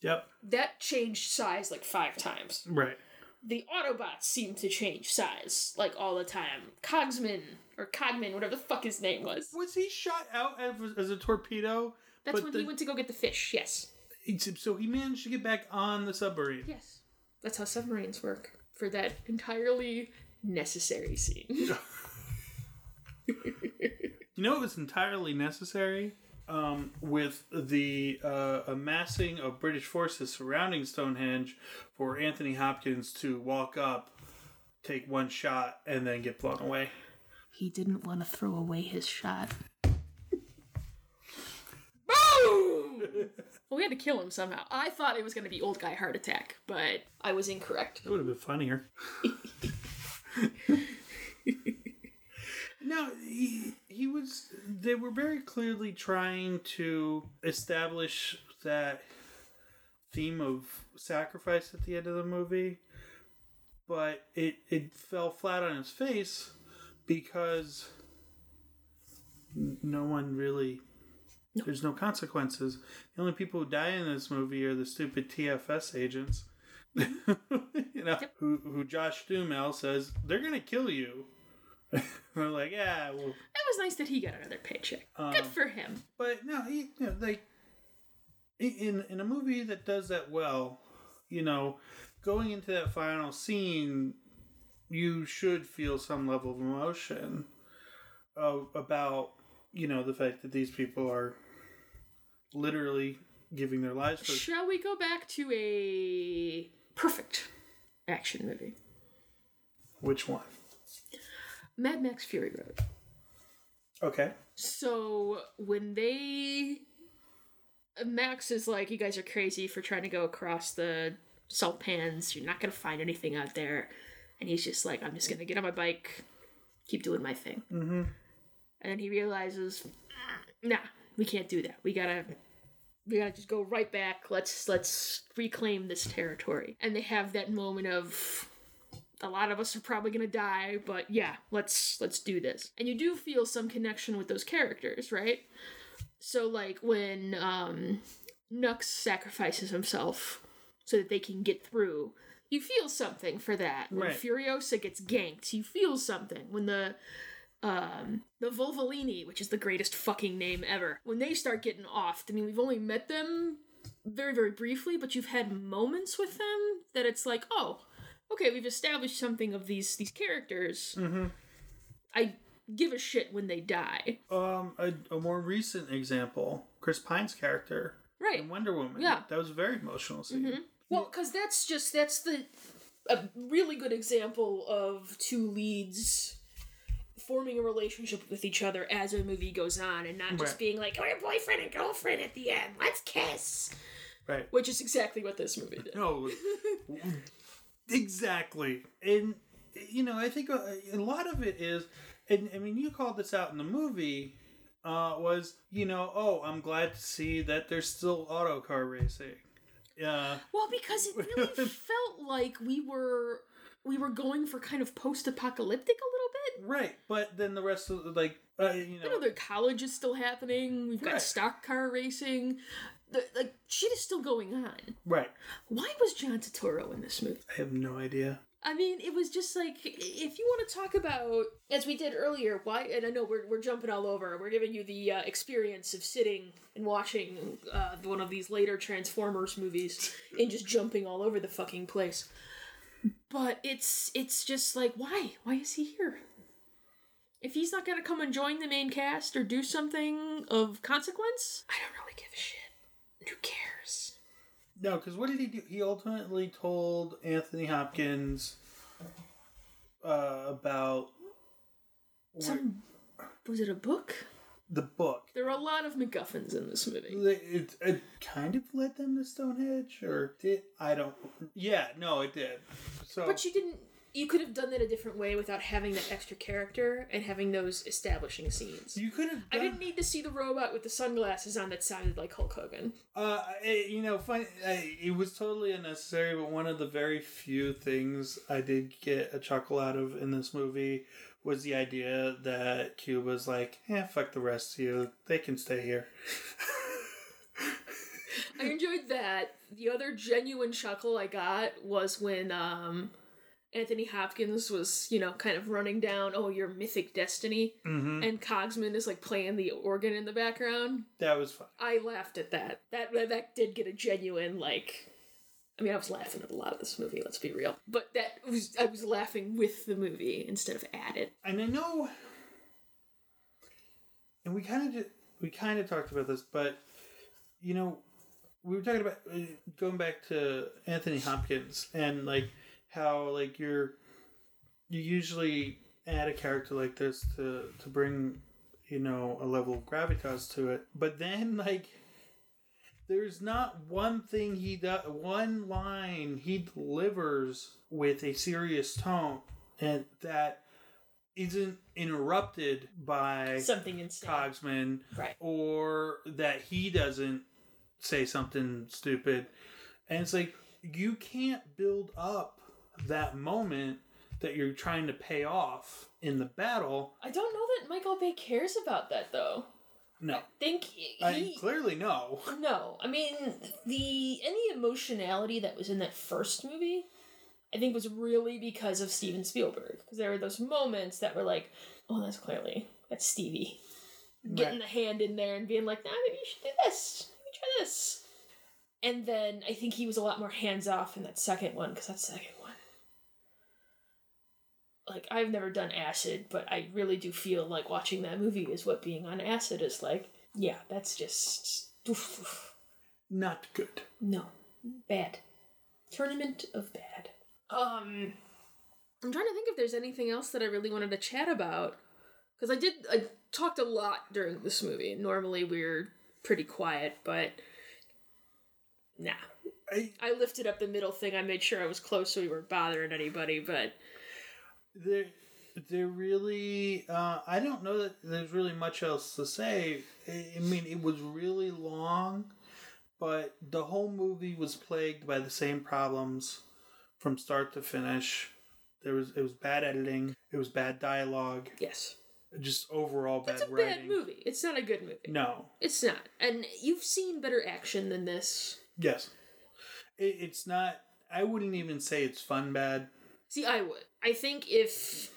Yep. that changed size like five times. Right. The Autobots seem to change size like all the time. Cogsman or Cogman, whatever the fuck his name was. Was he shot out as, as a torpedo? That's when the- he went to go get the fish. Yes. So he managed to get back on the submarine. Yes. That's how submarines work for that entirely necessary scene. You know, it was entirely necessary um, with the uh, amassing of British forces surrounding Stonehenge for Anthony Hopkins to walk up, take one shot, and then get blown away. He didn't want to throw away his shot. Boom! well, we had to kill him somehow. I thought it was going to be old guy heart attack, but I was incorrect. That would have been funnier. no, he, he was. They were very clearly trying to establish that theme of sacrifice at the end of the movie, but it, it fell flat on its face because no one really. There's no consequences. The only people who die in this movie are the stupid TFS agents. you know, who who Josh Duhamel says they're gonna kill you. We're like, yeah, well, It was nice that he got another paycheck. Good um, for him. but no, he, you know, like in in a movie that does that well, you know, going into that final scene, you should feel some level of emotion uh, about you know the fact that these people are literally giving their lives for. Shall we go back to a perfect action movie? Which one? Mad Max Fury Road. Okay. So when they Max is like, you guys are crazy for trying to go across the salt pans. You're not gonna find anything out there. And he's just like, I'm just gonna get on my bike, keep doing my thing. Mm-hmm. And then he realizes, nah, we can't do that. We gotta, we gotta just go right back. Let's let's reclaim this territory. And they have that moment of, a lot of us are probably gonna die, but yeah, let's let's do this. And you do feel some connection with those characters, right? So like when um Nux sacrifices himself so that they can get through, you feel something for that. When Right. Furiosa gets ganked, you feel something. When the um the Vuvalini, which is the greatest fucking name ever, when they start getting off, I mean we've only met them very, very briefly, but you've had moments with them that it's like, oh, okay, we've established something of these these characters. Mm-hmm. I give a shit when they die. Um, a, a more recent example, Chris Pine's character Right. in Wonder Woman. Yeah. Mm-hmm. That was a very emotional scene. Well, because that's just that's the a really good example of two leads forming a relationship with each other as a movie goes on, and not just Right. being like we're boyfriend and girlfriend at the end. Let's kiss, Right. which is exactly what this movie did. No, exactly. And you know, I think a, a lot of it is, and I mean, you called this out in the movie. Uh, was you know? Oh, I'm glad to see that there's still auto car racing. Uh, Well, because it really felt like we were we were going for kind of post-apocalyptic a little bit. right, but then the rest of the, like, uh, you know know, their college is still happening. We've got Right. stock car racing. The, like shit is still going on. right. Why was John Turturro in this movie? I have no idea. I mean, it was just like if you want to talk about, as we did earlier, why? And I know we're we're jumping all over. We're giving you the uh, experience of sitting and watching uh, one of these later Transformers movies and just jumping all over the fucking place. But it's it's just like why why is he here? If he's not gonna come and join the main cast or do something of consequence, I don't really give a shit. Who cares? No, because what did he do? He ultimately told Anthony Hopkins uh, about Some was it a book? the book. There are a lot of MacGuffins in this movie. It, it kind of led them to Stonehenge, or did I don't? Yeah, no, it did. So, But you didn't. You could have done that a different way without having that extra character and having those establishing scenes. you could have. I didn't need to see the robot with the sunglasses on that sounded like Hulk Hogan. Uh, it, you know, fun, uh, it was totally unnecessary, but one of the very few things I did get a chuckle out of in this movie was the idea that Cuba's like, eh, fuck the rest of you. They can stay here. I enjoyed that. The other genuine chuckle I got was when um, Anthony Hopkins was, you know, kind of running down, oh, your mythic destiny, Mm-hmm. and Cogsman is like playing the organ in the background. That was fun. I laughed at that. That that did get a genuine like. I mean, I was laughing at a lot of this movie. Let's be real, but that was I was laughing with the movie instead of at it. and I know, and we kind of we kind of talked about this, but you know, we were talking about uh, going back to Anthony Hopkins and like how like you're you usually add a character like this to to bring you know a level of gravitas to it, but then like. There's not one thing he does, one line he delivers with a serious tone, and that isn't interrupted by Something insane, Cogsman right? or that he doesn't say something stupid. And it's like you can't build up that moment that you're trying to pay off in the battle. I don't know that Michael Bay cares about that though. No. I think he, I clearly no. no. I mean, the any emotionality that was in that first movie, I think was really because of Steven Spielberg. Because there were those moments that were like, oh, that's clearly that's Stevie getting the hand in there and being like, nah, maybe you should do this. Maybe try this. And then I think he was a lot more hands off in that second one because that second. Like I've never done acid, but I really do feel like watching that movie is what being on acid is like. Yeah, that's just. oof, oof. not good. No. Bad. Tournament of bad. Um I'm trying to think if there's anything else that I really wanted to chat about. Because I did I talked a lot during this movie. Normally we're pretty quiet, but nah. I, I lifted up the middle thing. I made sure I was close so we weren't bothering anybody, but there, there really, uh, I don't know that there's really much else to say. I, I mean, it was really long, but the whole movie was plagued by the same problems from start to finish. There was it was bad editing, it was bad dialogue, yes. just overall bad It's a writing. bad movie. It's not a good movie. No, It's not. And you've seen better action than this. yes, it, it's not. I wouldn't even say it's fun bad. See, I would. I think if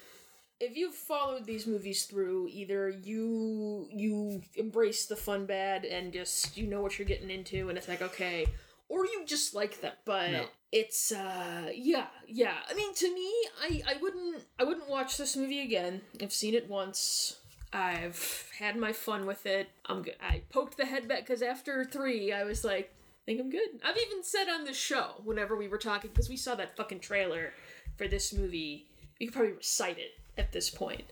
if you've followed these movies through, either you you embrace the fun bad and just you know what you're getting into and it's like okay, or you just like them. But No. it's uh yeah, yeah. I mean to me, I I wouldn't I wouldn't watch this movie again. I've seen it once. I've had my fun with it. I'm good. I poked the head back because after three, I was like, I think I'm good. I've even said on the show whenever we were talking because we saw that fucking trailer for this movie. You could probably recite it at this point.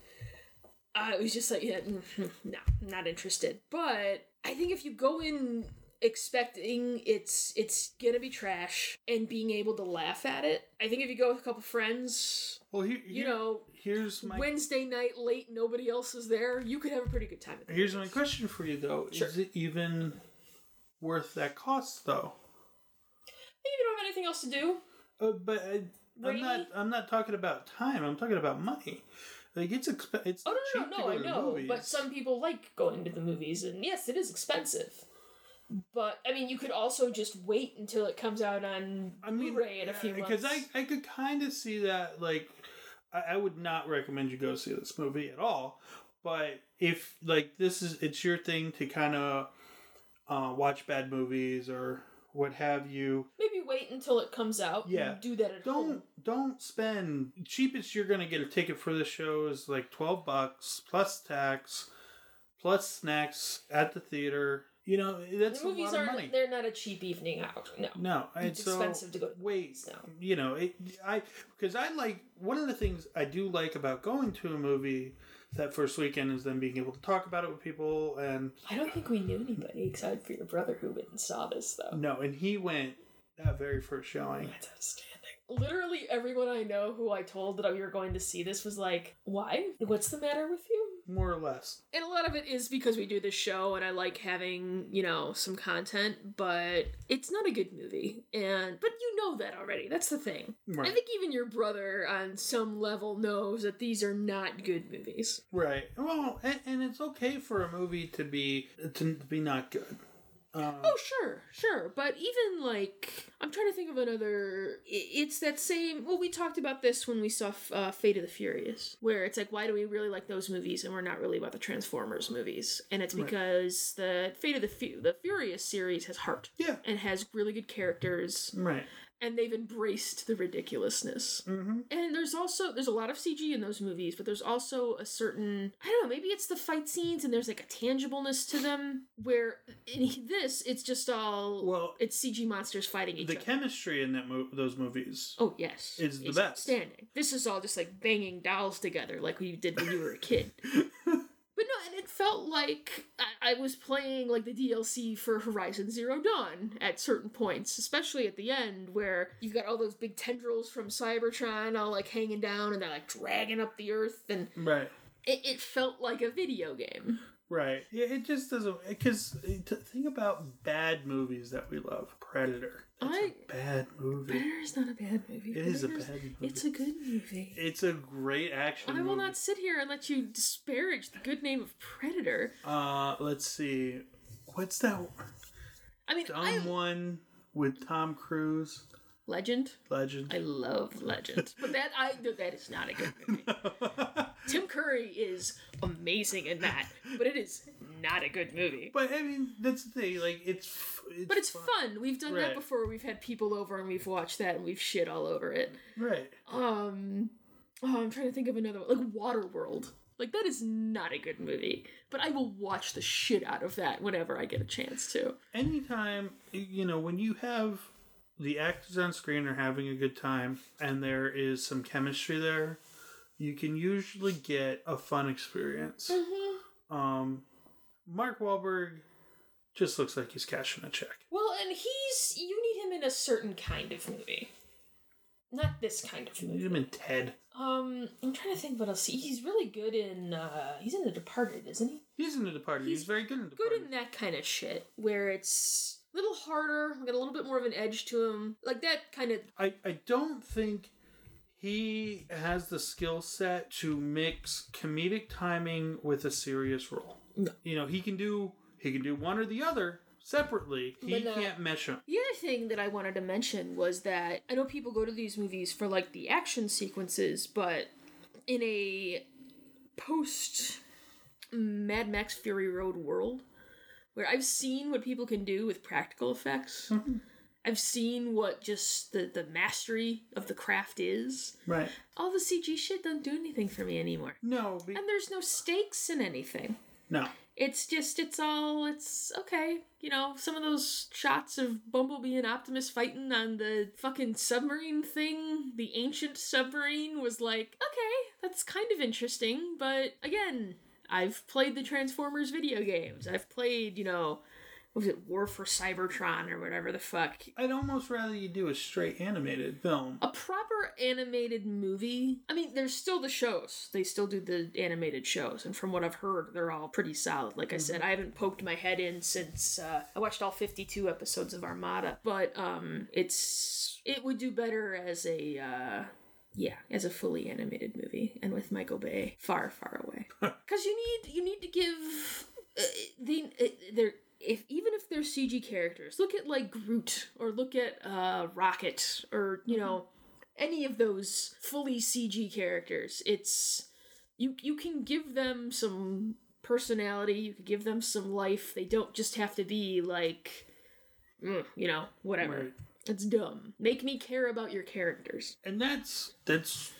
Uh, it was just like, yeah, mm, no, not interested. But I think if you go in expecting it's it's gonna be trash and being able to laugh at it, I think if you go with a couple friends, Well, here, you know, here's my Wednesday night late, nobody else is there, you could have a pretty good time. Here's my question for you though. Sure. Is it even worth that cost though? Maybe you don't have anything else to do. Uh, but I, I'm not. I'm not talking about time. I'm talking about money. Like it's exp- It's Oh no, no, no, to no, go I know. movies. But some people like going to the movies, and yes, it is expensive. But I mean, you could also just wait until it comes out on I mean, Blu-ray in a few months. because I I could kind of see that. Like, I, I would not recommend you go see this movie at all. But if like this is it's your thing to kind of uh, watch bad movies or what have you, maybe wait until it comes out. Yeah. do that at don't home. don't spend cheapest you're gonna get a ticket for the show is like 12 bucks plus tax plus snacks at the theater you know that's The a movies lot aren't. money They're not a cheap evening out. No. no It's so expensive to go to wait now. you know it, i because i like one of the things i do like about going to a movie that first weekend is then being able to talk about it with people and I don't think we knew anybody except for your brother who went and saw this though. no and he went that very first showing That's outstanding. Literally everyone I know who I told that we were going to see this was like, "Why? What's the matter with you?" More or less And a lot of it is because we do this show and I like having, you know, some content, but it's not a good movie. And but you know that already. That's the thing. right I think even your brother on some level knows that these are not good movies. Right. Well, and, and it's okay for a movie to be to be not good. Um, Oh, sure, sure. But even like, I'm trying to think of another. It's that same. Well, we talked about this when we saw uh, Fate of the Furious, where it's like, why do we really like those movies and we're not really about the Transformers movies? And it's Right. because the Fate of the Fu- the Furious series has heart yeah. and has really good characters, Right. And they've embraced the ridiculousness. Mm-hmm. And there's also there's a lot of CG in those movies, but there's also a certain I don't know, maybe it's the fight scenes and there's like a tangibleness to them where in this it's just all Well, it's CG monsters fighting each the other. The chemistry in that mo- those movies. Oh yes, is the It's best. Outstanding. This is all just like banging dolls together, like we did when you were a kid. But no, and it felt like I, I was playing like the DLC for Horizon Zero Dawn at certain points, especially at the end where you've got all those big tendrils from Cybertron all like hanging down and they're like dragging up the earth, and Right. it, it felt like a video game. Right. Yeah. It just doesn't. Because think about bad movies that we love. Predator. That's I- a bad movie. Predator is not a bad movie. It is a bad movie. It's a good movie. It's a great action I will movie. not sit here and let you disparage the good name of Predator. Uh, let's see. What's that I mean, dumb I one with Tom Cruise? Legend. Legend. I love Legend, but that I that is not a good movie. Tim Curry is amazing in that, but it is not a good movie. But I mean, that's the thing. Like, it's. it's But it's fun. fun. We've done that before. We've had people over and we've watched that and we've shit all over it. Right. Um, oh, I'm trying to think of another one, like Waterworld. Like that is not a good movie, but I will watch the shit out of that whenever I get a chance to. anytime you know when you have the actors on screen are having a good time and there is some chemistry there you can usually get a fun experience um mark Wahlberg just looks like he's cashing a check Well, and he's you need him in a certain kind of movie. Not this kind of you movie. need him in ted Um, I'm trying to think what else. He's really good in. uh He's in The Departed, isn't he? he's in the departed he's, He's very good in the Good in that kind of shit, where it's little harder, got a little bit more of an edge to him, like that kind of. I, I don't think he has the skill set to mix comedic timing with a serious role. No. You know, he can do he can do one or the other separately. He But, uh, can't mesh them. The other thing that I wanted to mention was that I know people go to these movies for like the action sequences, but in a post Mad Max Fury Road world, where I've seen what people can do with practical effects. Mm-hmm. I've seen what just the, the mastery of the craft is. Right. All the CG shit doesn't do anything for me anymore. No, be, And there's no stakes in anything. no. It's just, it's all, it's okay. You know, some of those shots of Bumblebee and Optimus fighting on the fucking submarine thing, the ancient submarine, was like, okay, that's kind of interesting. But again, I've played the Transformers video games. I've played, you know, was it, War for Cybertron or whatever the fuck. I'd almost rather you do a straight animated film. A proper animated movie. I mean, there's still the shows. They still do the animated shows, and from what I've heard, they're all pretty solid. Like I said, I haven't poked my head in since uh, I watched all 52 episodes of Armada, but um, it's it would do better as a. Uh, yeah, as a fully animated movie, and with Michael Bay far, far away. Because you need you need to give uh, the uh, they're if even if they're CG characters, look at like Groot or look at uh Rocket or you know any of those fully CG characters. It's you you can give them some personality, you can give them some life. They don't just have to be like mm, you know, whatever. Right. It's dumb. Make me care about your characters. and that's that's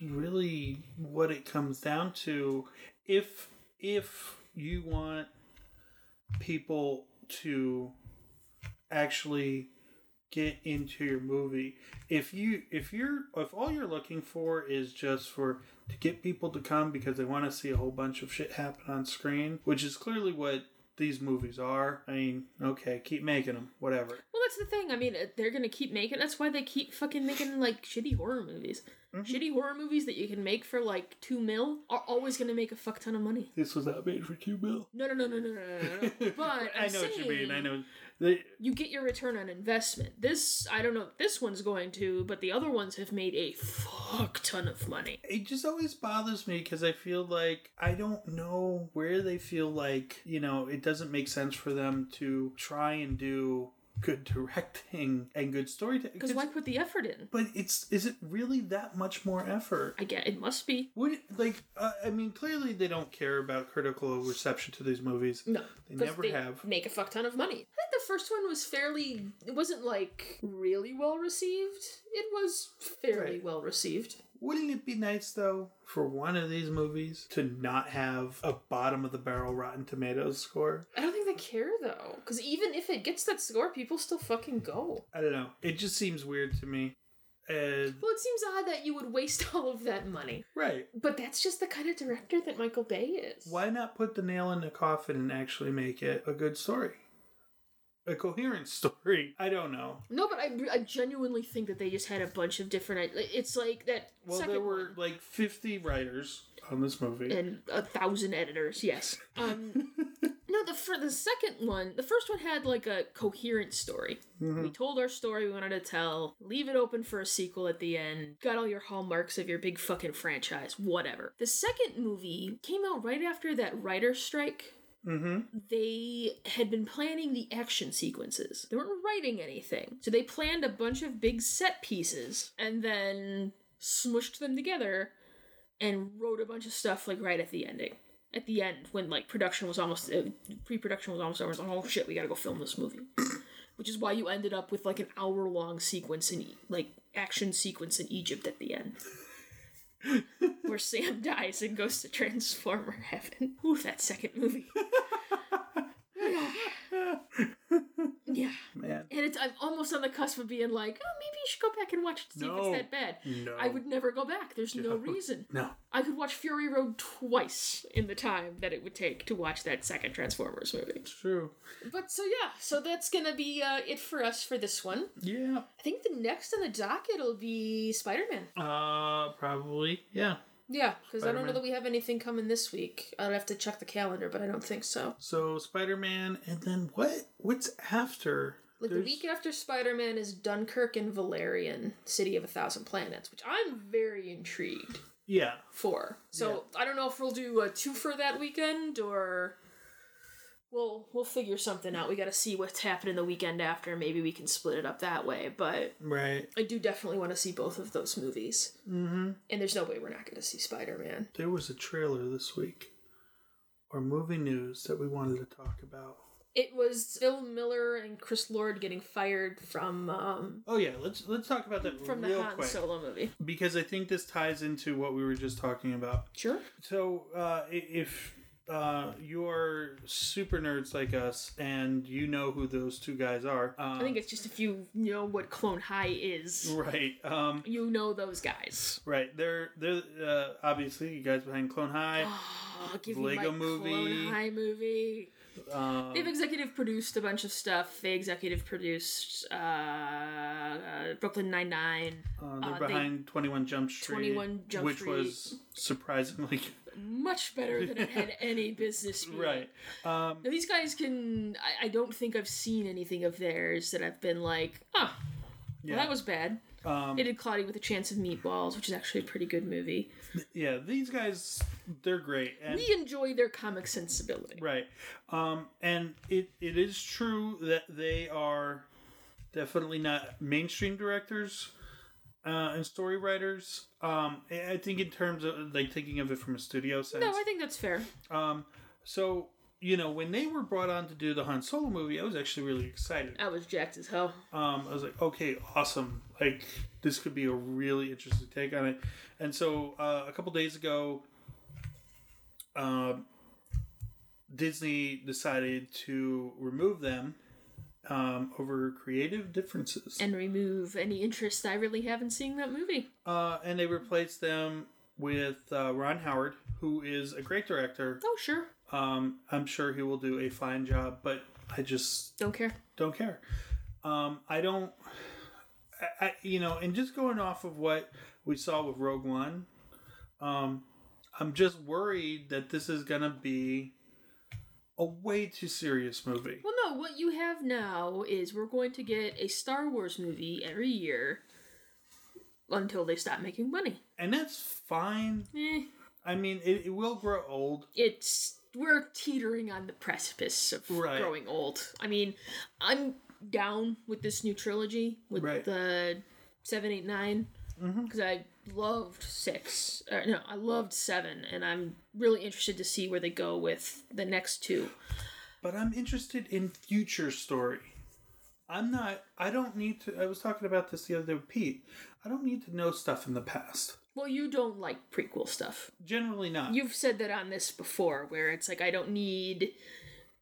really what it comes down to if if you want people to actually get into your movie if you if you're if all you're looking for is just for to get people to come because they want to see a whole bunch of shit happen on screen which is clearly what these movies are i mean okay keep making them whatever Well, that's the thing. I mean, they're gonna keep making. That's why they keep fucking making like shitty horror movies. Mm-hmm. Shitty horror movies that you can make for like two mil are always gonna make a fuck ton of money. this was not made for two mil No, no, no, no, no, no, no, no. But i know what you mean i know they, You get your return on investment. This, I don't know if this one's going to, but the other ones have made a fuck ton of money. it just always bothers me because I feel like I don't know where they feel like, you know, it doesn't make sense for them to try and do good directing and good storytelling. Because why put the effort in? But it's is it really that much more effort? I get it must be. Would it, like uh, I mean clearly they don't care about critical reception to these movies. No, they never they have. Make a fuck ton of money. I think the first one was fairly. It wasn't like really well received. It was fairly Right. well received. Wouldn't it be nice though for one of these movies to not have a bottom of the barrel Rotten Tomatoes score? I don't think they care though, because even if it gets that score, people still fucking go. I don't know. It just seems weird to me. And Well, it seems odd that you would waste all of that money, right. but that's just the kind of director that Michael Bay is. Why not put the nail in the coffin and actually make it a good story? A coherent story. I don't know. No, but I, I genuinely think that they just had a bunch of different. It's like that. Well, there were one. like 50 writers on this movie. and a thousand editors. Yes. Um, no, the for the second one, the first one had like a coherent story. We told our story we wanted to tell. Leave it open for a sequel at the end. Got all your hallmarks of your big fucking franchise. Whatever. The second movie came out right after that writer strike. Mm-hmm. They had been planning the action sequences. They weren't writing anything. So they planned a bunch of big set pieces and then smushed them together and wrote a bunch of stuff like right at the ending. At the end, when like production was almost uh, pre-production was almost over, it's like, oh shit, we gotta go film this movie. Which is why you ended up with like an hour-long sequence in like action sequence in Egypt at the end, where Sam dies and goes to Transformer heaven. Ooh, that second movie. yeah. Man. And it's I'm almost on the cusp of being like, oh, maybe you should go back and watch it to see if it's that bad. No. I would never go back. There's no No. reason. No. I could watch Fury Road twice in the time that it would take to watch that second Transformers movie. It's true. But so yeah, so that's gonna be uh, it for us for this one. Yeah. I think the next on the docket will be Spider Man. Uh, probably. Yeah. Yeah, because I don't know that we have anything coming this week. I'll have to check the calendar, but I don't think so. So Spider Man, and then what? What's after? Like There's- the week after Spider Man is Dunkirk and Valerian, City of a Thousand Planets, which I'm very intrigued Yeah. for. So I don't know if we'll do a two for that weekend or we'll we'll figure something out. We got to see what's happening the weekend after. Maybe we can split it up that way. But Right. I do definitely want to see both of those movies. Mm-hmm. And there's no way we're not going to see Spider Man. There was a trailer this week, or movie news that we wanted to talk about. It was Phil Miller and Chris Lord getting fired from um, Oh yeah, let's let's talk about that from the real Han quick Solo movie. because I think this ties into what we were just talking about. Sure. So uh, if uh, you're super nerds like us and you know who those two guys are, um, I think it's just if you know what Clone High is, right. Um, you know those guys. Right, they're they're uh, obviously you guys behind Clone High. Oh, give Lego me movie. Clone High movie. Um, They've executive produced a bunch of stuff. They executive produced uh, uh, Brooklyn Nine Nine, uh, they're uh, behind Twenty One Jump Street, 21 Jump which Street. was surprisingly much better than it had any business being. right. Um, Now, these guys can. I, I don't think I've seen anything of theirs that I've been like, ah, yeah, well, that was bad. um, They did Cloudy with a Chance of Meatballs, which is actually a pretty good movie. yeah. These guys, they're great, and We enjoy their comic sensibility. right. Um, and it it is true that they are definitely not mainstream directors uh, and story writers. Um, I think in terms of like thinking of it from a studio sense. No, I think that's fair. Um, so you know, when they were brought on to do the Han Solo movie, I was actually really excited. I was jacked as hell. Um, I was like, okay, awesome! Like this could be a really interesting take on it. And so uh, a couple days ago, um, Disney decided to remove them um, over creative differences, And remove any interest I really have in seeing that movie. uh, and they replaced them with uh, Ron Howard, who is a great director. Oh, sure. Um, I'm sure he will do a fine job, but I just Don't care. don't care. Um, I don't, I, I, you know, and just going off of what we saw with Rogue One, um, I'm just worried that this is gonna be a way too serious movie. Well, no, what you have now is we're going to get a Star Wars movie every year until they stop making money. And that's fine. Eh, I mean, it, it will grow old. it's we're teetering on the precipice of Right. growing old. I mean, I'm down with this new trilogy with Right. the seven, eight, nine because I loved six. Uh, no, I loved seven, and I'm really interested to see where they go with the next two. But I'm interested in future story. I'm not, I don't need to, I was talking about this the other day with Pete. I don't need to know stuff in the past. Well, you don't like prequel stuff. Generally not. You've said that on this before, where it's like I don't need,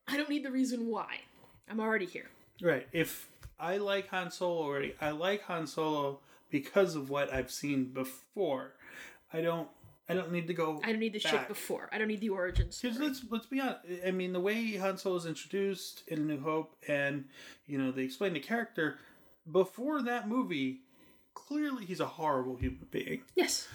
I don't need the reason why. I'm already here. Right. If I like Han Solo already, I like Han Solo because of what I've seen before. I don't. I don't need to go. I don't need the shit before. I don't need the origins. Because let's let's be honest. I mean, the way Han Solo is introduced in New Hope, and you know they explain the character before that movie. Clearly, he's a horrible human being. Yes.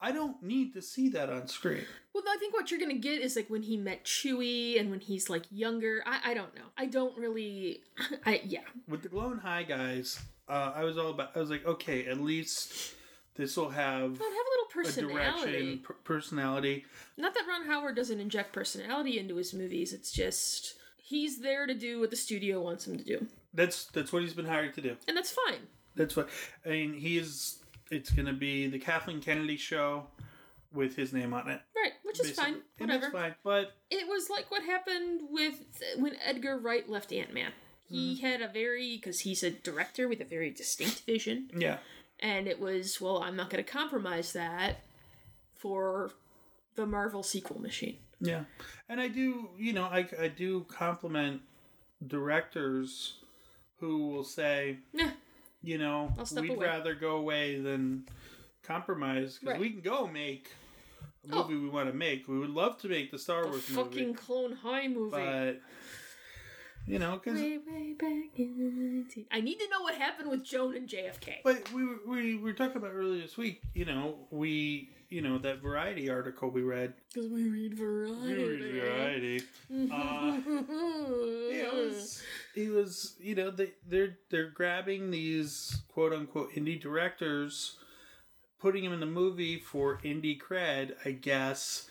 I don't need to see that on screen. Well, I think what you're gonna get is like when he met Chewie and when he's like younger. I, I don't know. I don't really. I yeah. With the Clone High guys, uh, I was all about. I was like, okay, at least this will have Well, have a little a personality. direction, per- personality. Not that Ron Howard doesn't inject personality into his movies. It's just he's there to do what the studio wants him to do, That's that's what he's been hired to do. and that's fine. That's what I mean. He is. It's going to be the Kathleen Kennedy show with his name on it. Right, which is fine. basically. That's Whatever. fine. But It was like what happened with when Edgar Wright left Ant Man. He Mm-hmm. had a very because he's a director with a very distinct vision, yeah, and it was well, I'm not going to compromise that for the Marvel sequel machine. Yeah, and I do, you know, I I do compliment directors who will say, Nah, you know, we'd away. rather go away than compromise because Right. we can go make a Oh. movie we want to make. We would love to make the Star the Wars fucking movie, Clone High movie. but you know, because way, way back in 19... I need to know what happened with Joan and JFK. but we were- we were talking about earlier this week. You know, we you know that Variety article we read. Because we read Variety. We read Variety. Uh, it was, he was, you know, they they're they're grabbing these quote unquote indie directors, putting them in the movie for indie cred, I guess,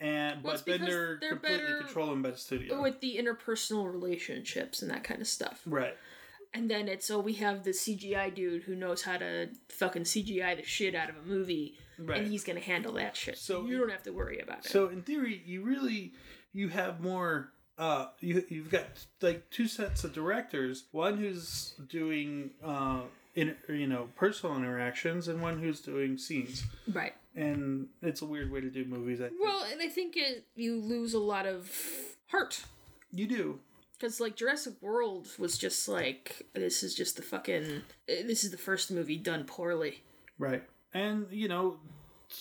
and Well, but then they're, they're completely controlling by the studio, with the interpersonal relationships and that kind of stuff. right? And then it's oh we have the CGI dude who knows how to fucking CGI the shit out of a movie, Right. and he's gonna handle that shit. So So you don't have to worry about it. So in theory, you really you have more. Uh, you you've got like two sets of directors. One who's doing uh, in you know personal interactions, and one who's doing scenes. right. And it's a weird way to do movies. I think. Well, and I think it you lose a lot of heart you do. because like Jurassic World was just like this is just the fucking this is the first movie done poorly. Right. And, you know,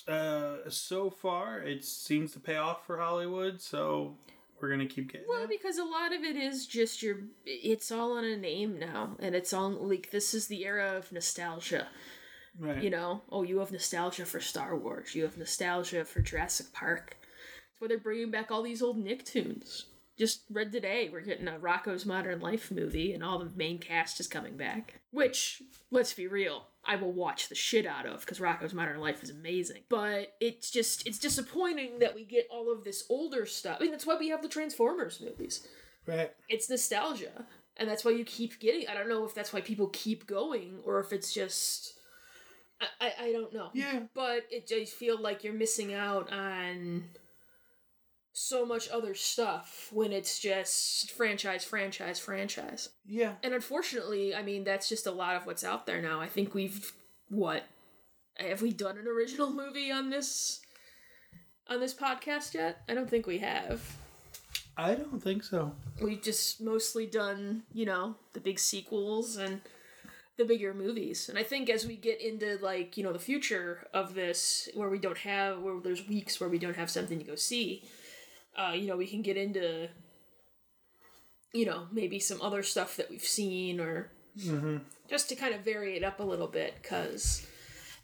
uh, so far it seems to pay off for Hollywood, so we're going to keep getting Well, it. because a lot of it is just your it's all on a name now, and it's all like this is the era of nostalgia. Right. You know, oh, you have nostalgia for Star Wars. You have nostalgia for Jurassic Park. That's why they're bringing back all these old Nicktoons. Just read today, we're getting a Rocko's Modern Life movie, and all the main cast is coming back. Which, let's be real, I will watch the shit out of because Rocko's Modern Life is amazing. But it's just it's disappointing that we get all of this older stuff. I mean, that's why we have the Transformers movies Right. it's nostalgia and that's why you keep getting i don't know if that's why people keep going or if it's just i i, I don't know Yeah. but it just feel like you're missing out on so much other stuff when it's just franchise franchise franchise Yeah. and unfortunately i mean that's just a lot of what's out there now i think we've what have we done an original movie on this on this podcast yet i don't think we have I don't think so. we've just mostly done, you know, the big sequels and the bigger movies. And I think as we get into like, you know, the future of this where we don't have where there's weeks where we don't have something to go see, uh, you know, we can get into you know, maybe some other stuff that we've seen or just to kind of vary it up a little bit cuz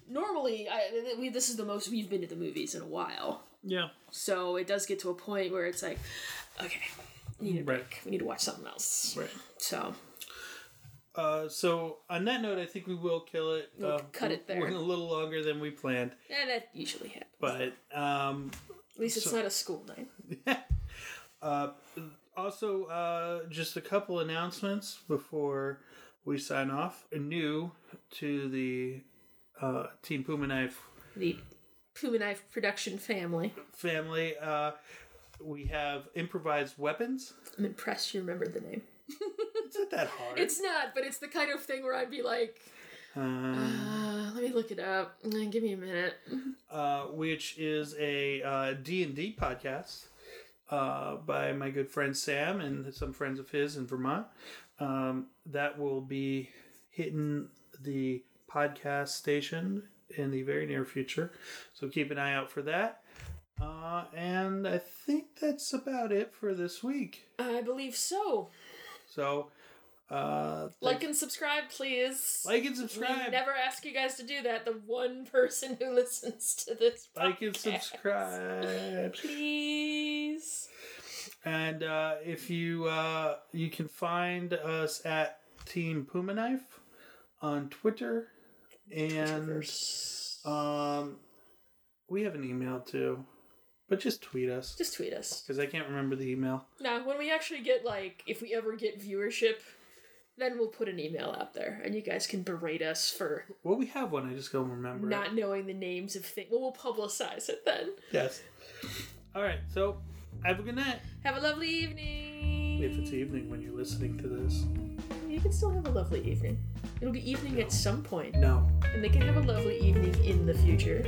normally I we this is the most we've been to the movies in a while. Yeah. So it does get to a point where it's like, okay, we need a Right. break. We need to watch something else. Right. So Uh, so on that note, I think we will kill it. We'll uh, cut it there. Went a little longer than we planned, yeah, that usually happens. but um, At least it's not a school night. uh, also uh, just a couple announcements before we sign off. New to the uh, Team Puma Knife The Puma Knife production family. family. Uh, we have improvised weapons. I'm impressed you remembered the name. It's not that hard. It's not, but it's the kind of thing where I'd be like, um, uh, let me look it up. Mm, Give me a minute. uh, which is a uh, D&D podcast uh, by my good friend Sam and some friends of his in Vermont. Um, that will be hitting the podcast station in the very near future. So keep an eye out for that. Uh, and I think that's about it for this week. I believe so. So, uh, Like and subscribe, please. like and subscribe. We never ask you guys to do that. The one person who listens to this like and subscribe. Please. And uh, if you uh, you can find us at Team Puma Knife on Twitter, and um, we have an email too, but just tweet us Just tweet us. because I can't remember the email. Now, when we actually get like, if we ever get viewership, then we'll put an email out there, and you guys can berate us for Well, we have one. I just don't remember. it. not knowing the names of things. Well, we'll publicize it then. Yes. All right. So have a good night. Have a lovely evening. If it's evening when you're listening to this. You can still have a lovely evening. It'll be evening at some point, No. and they can have a lovely evening in the future.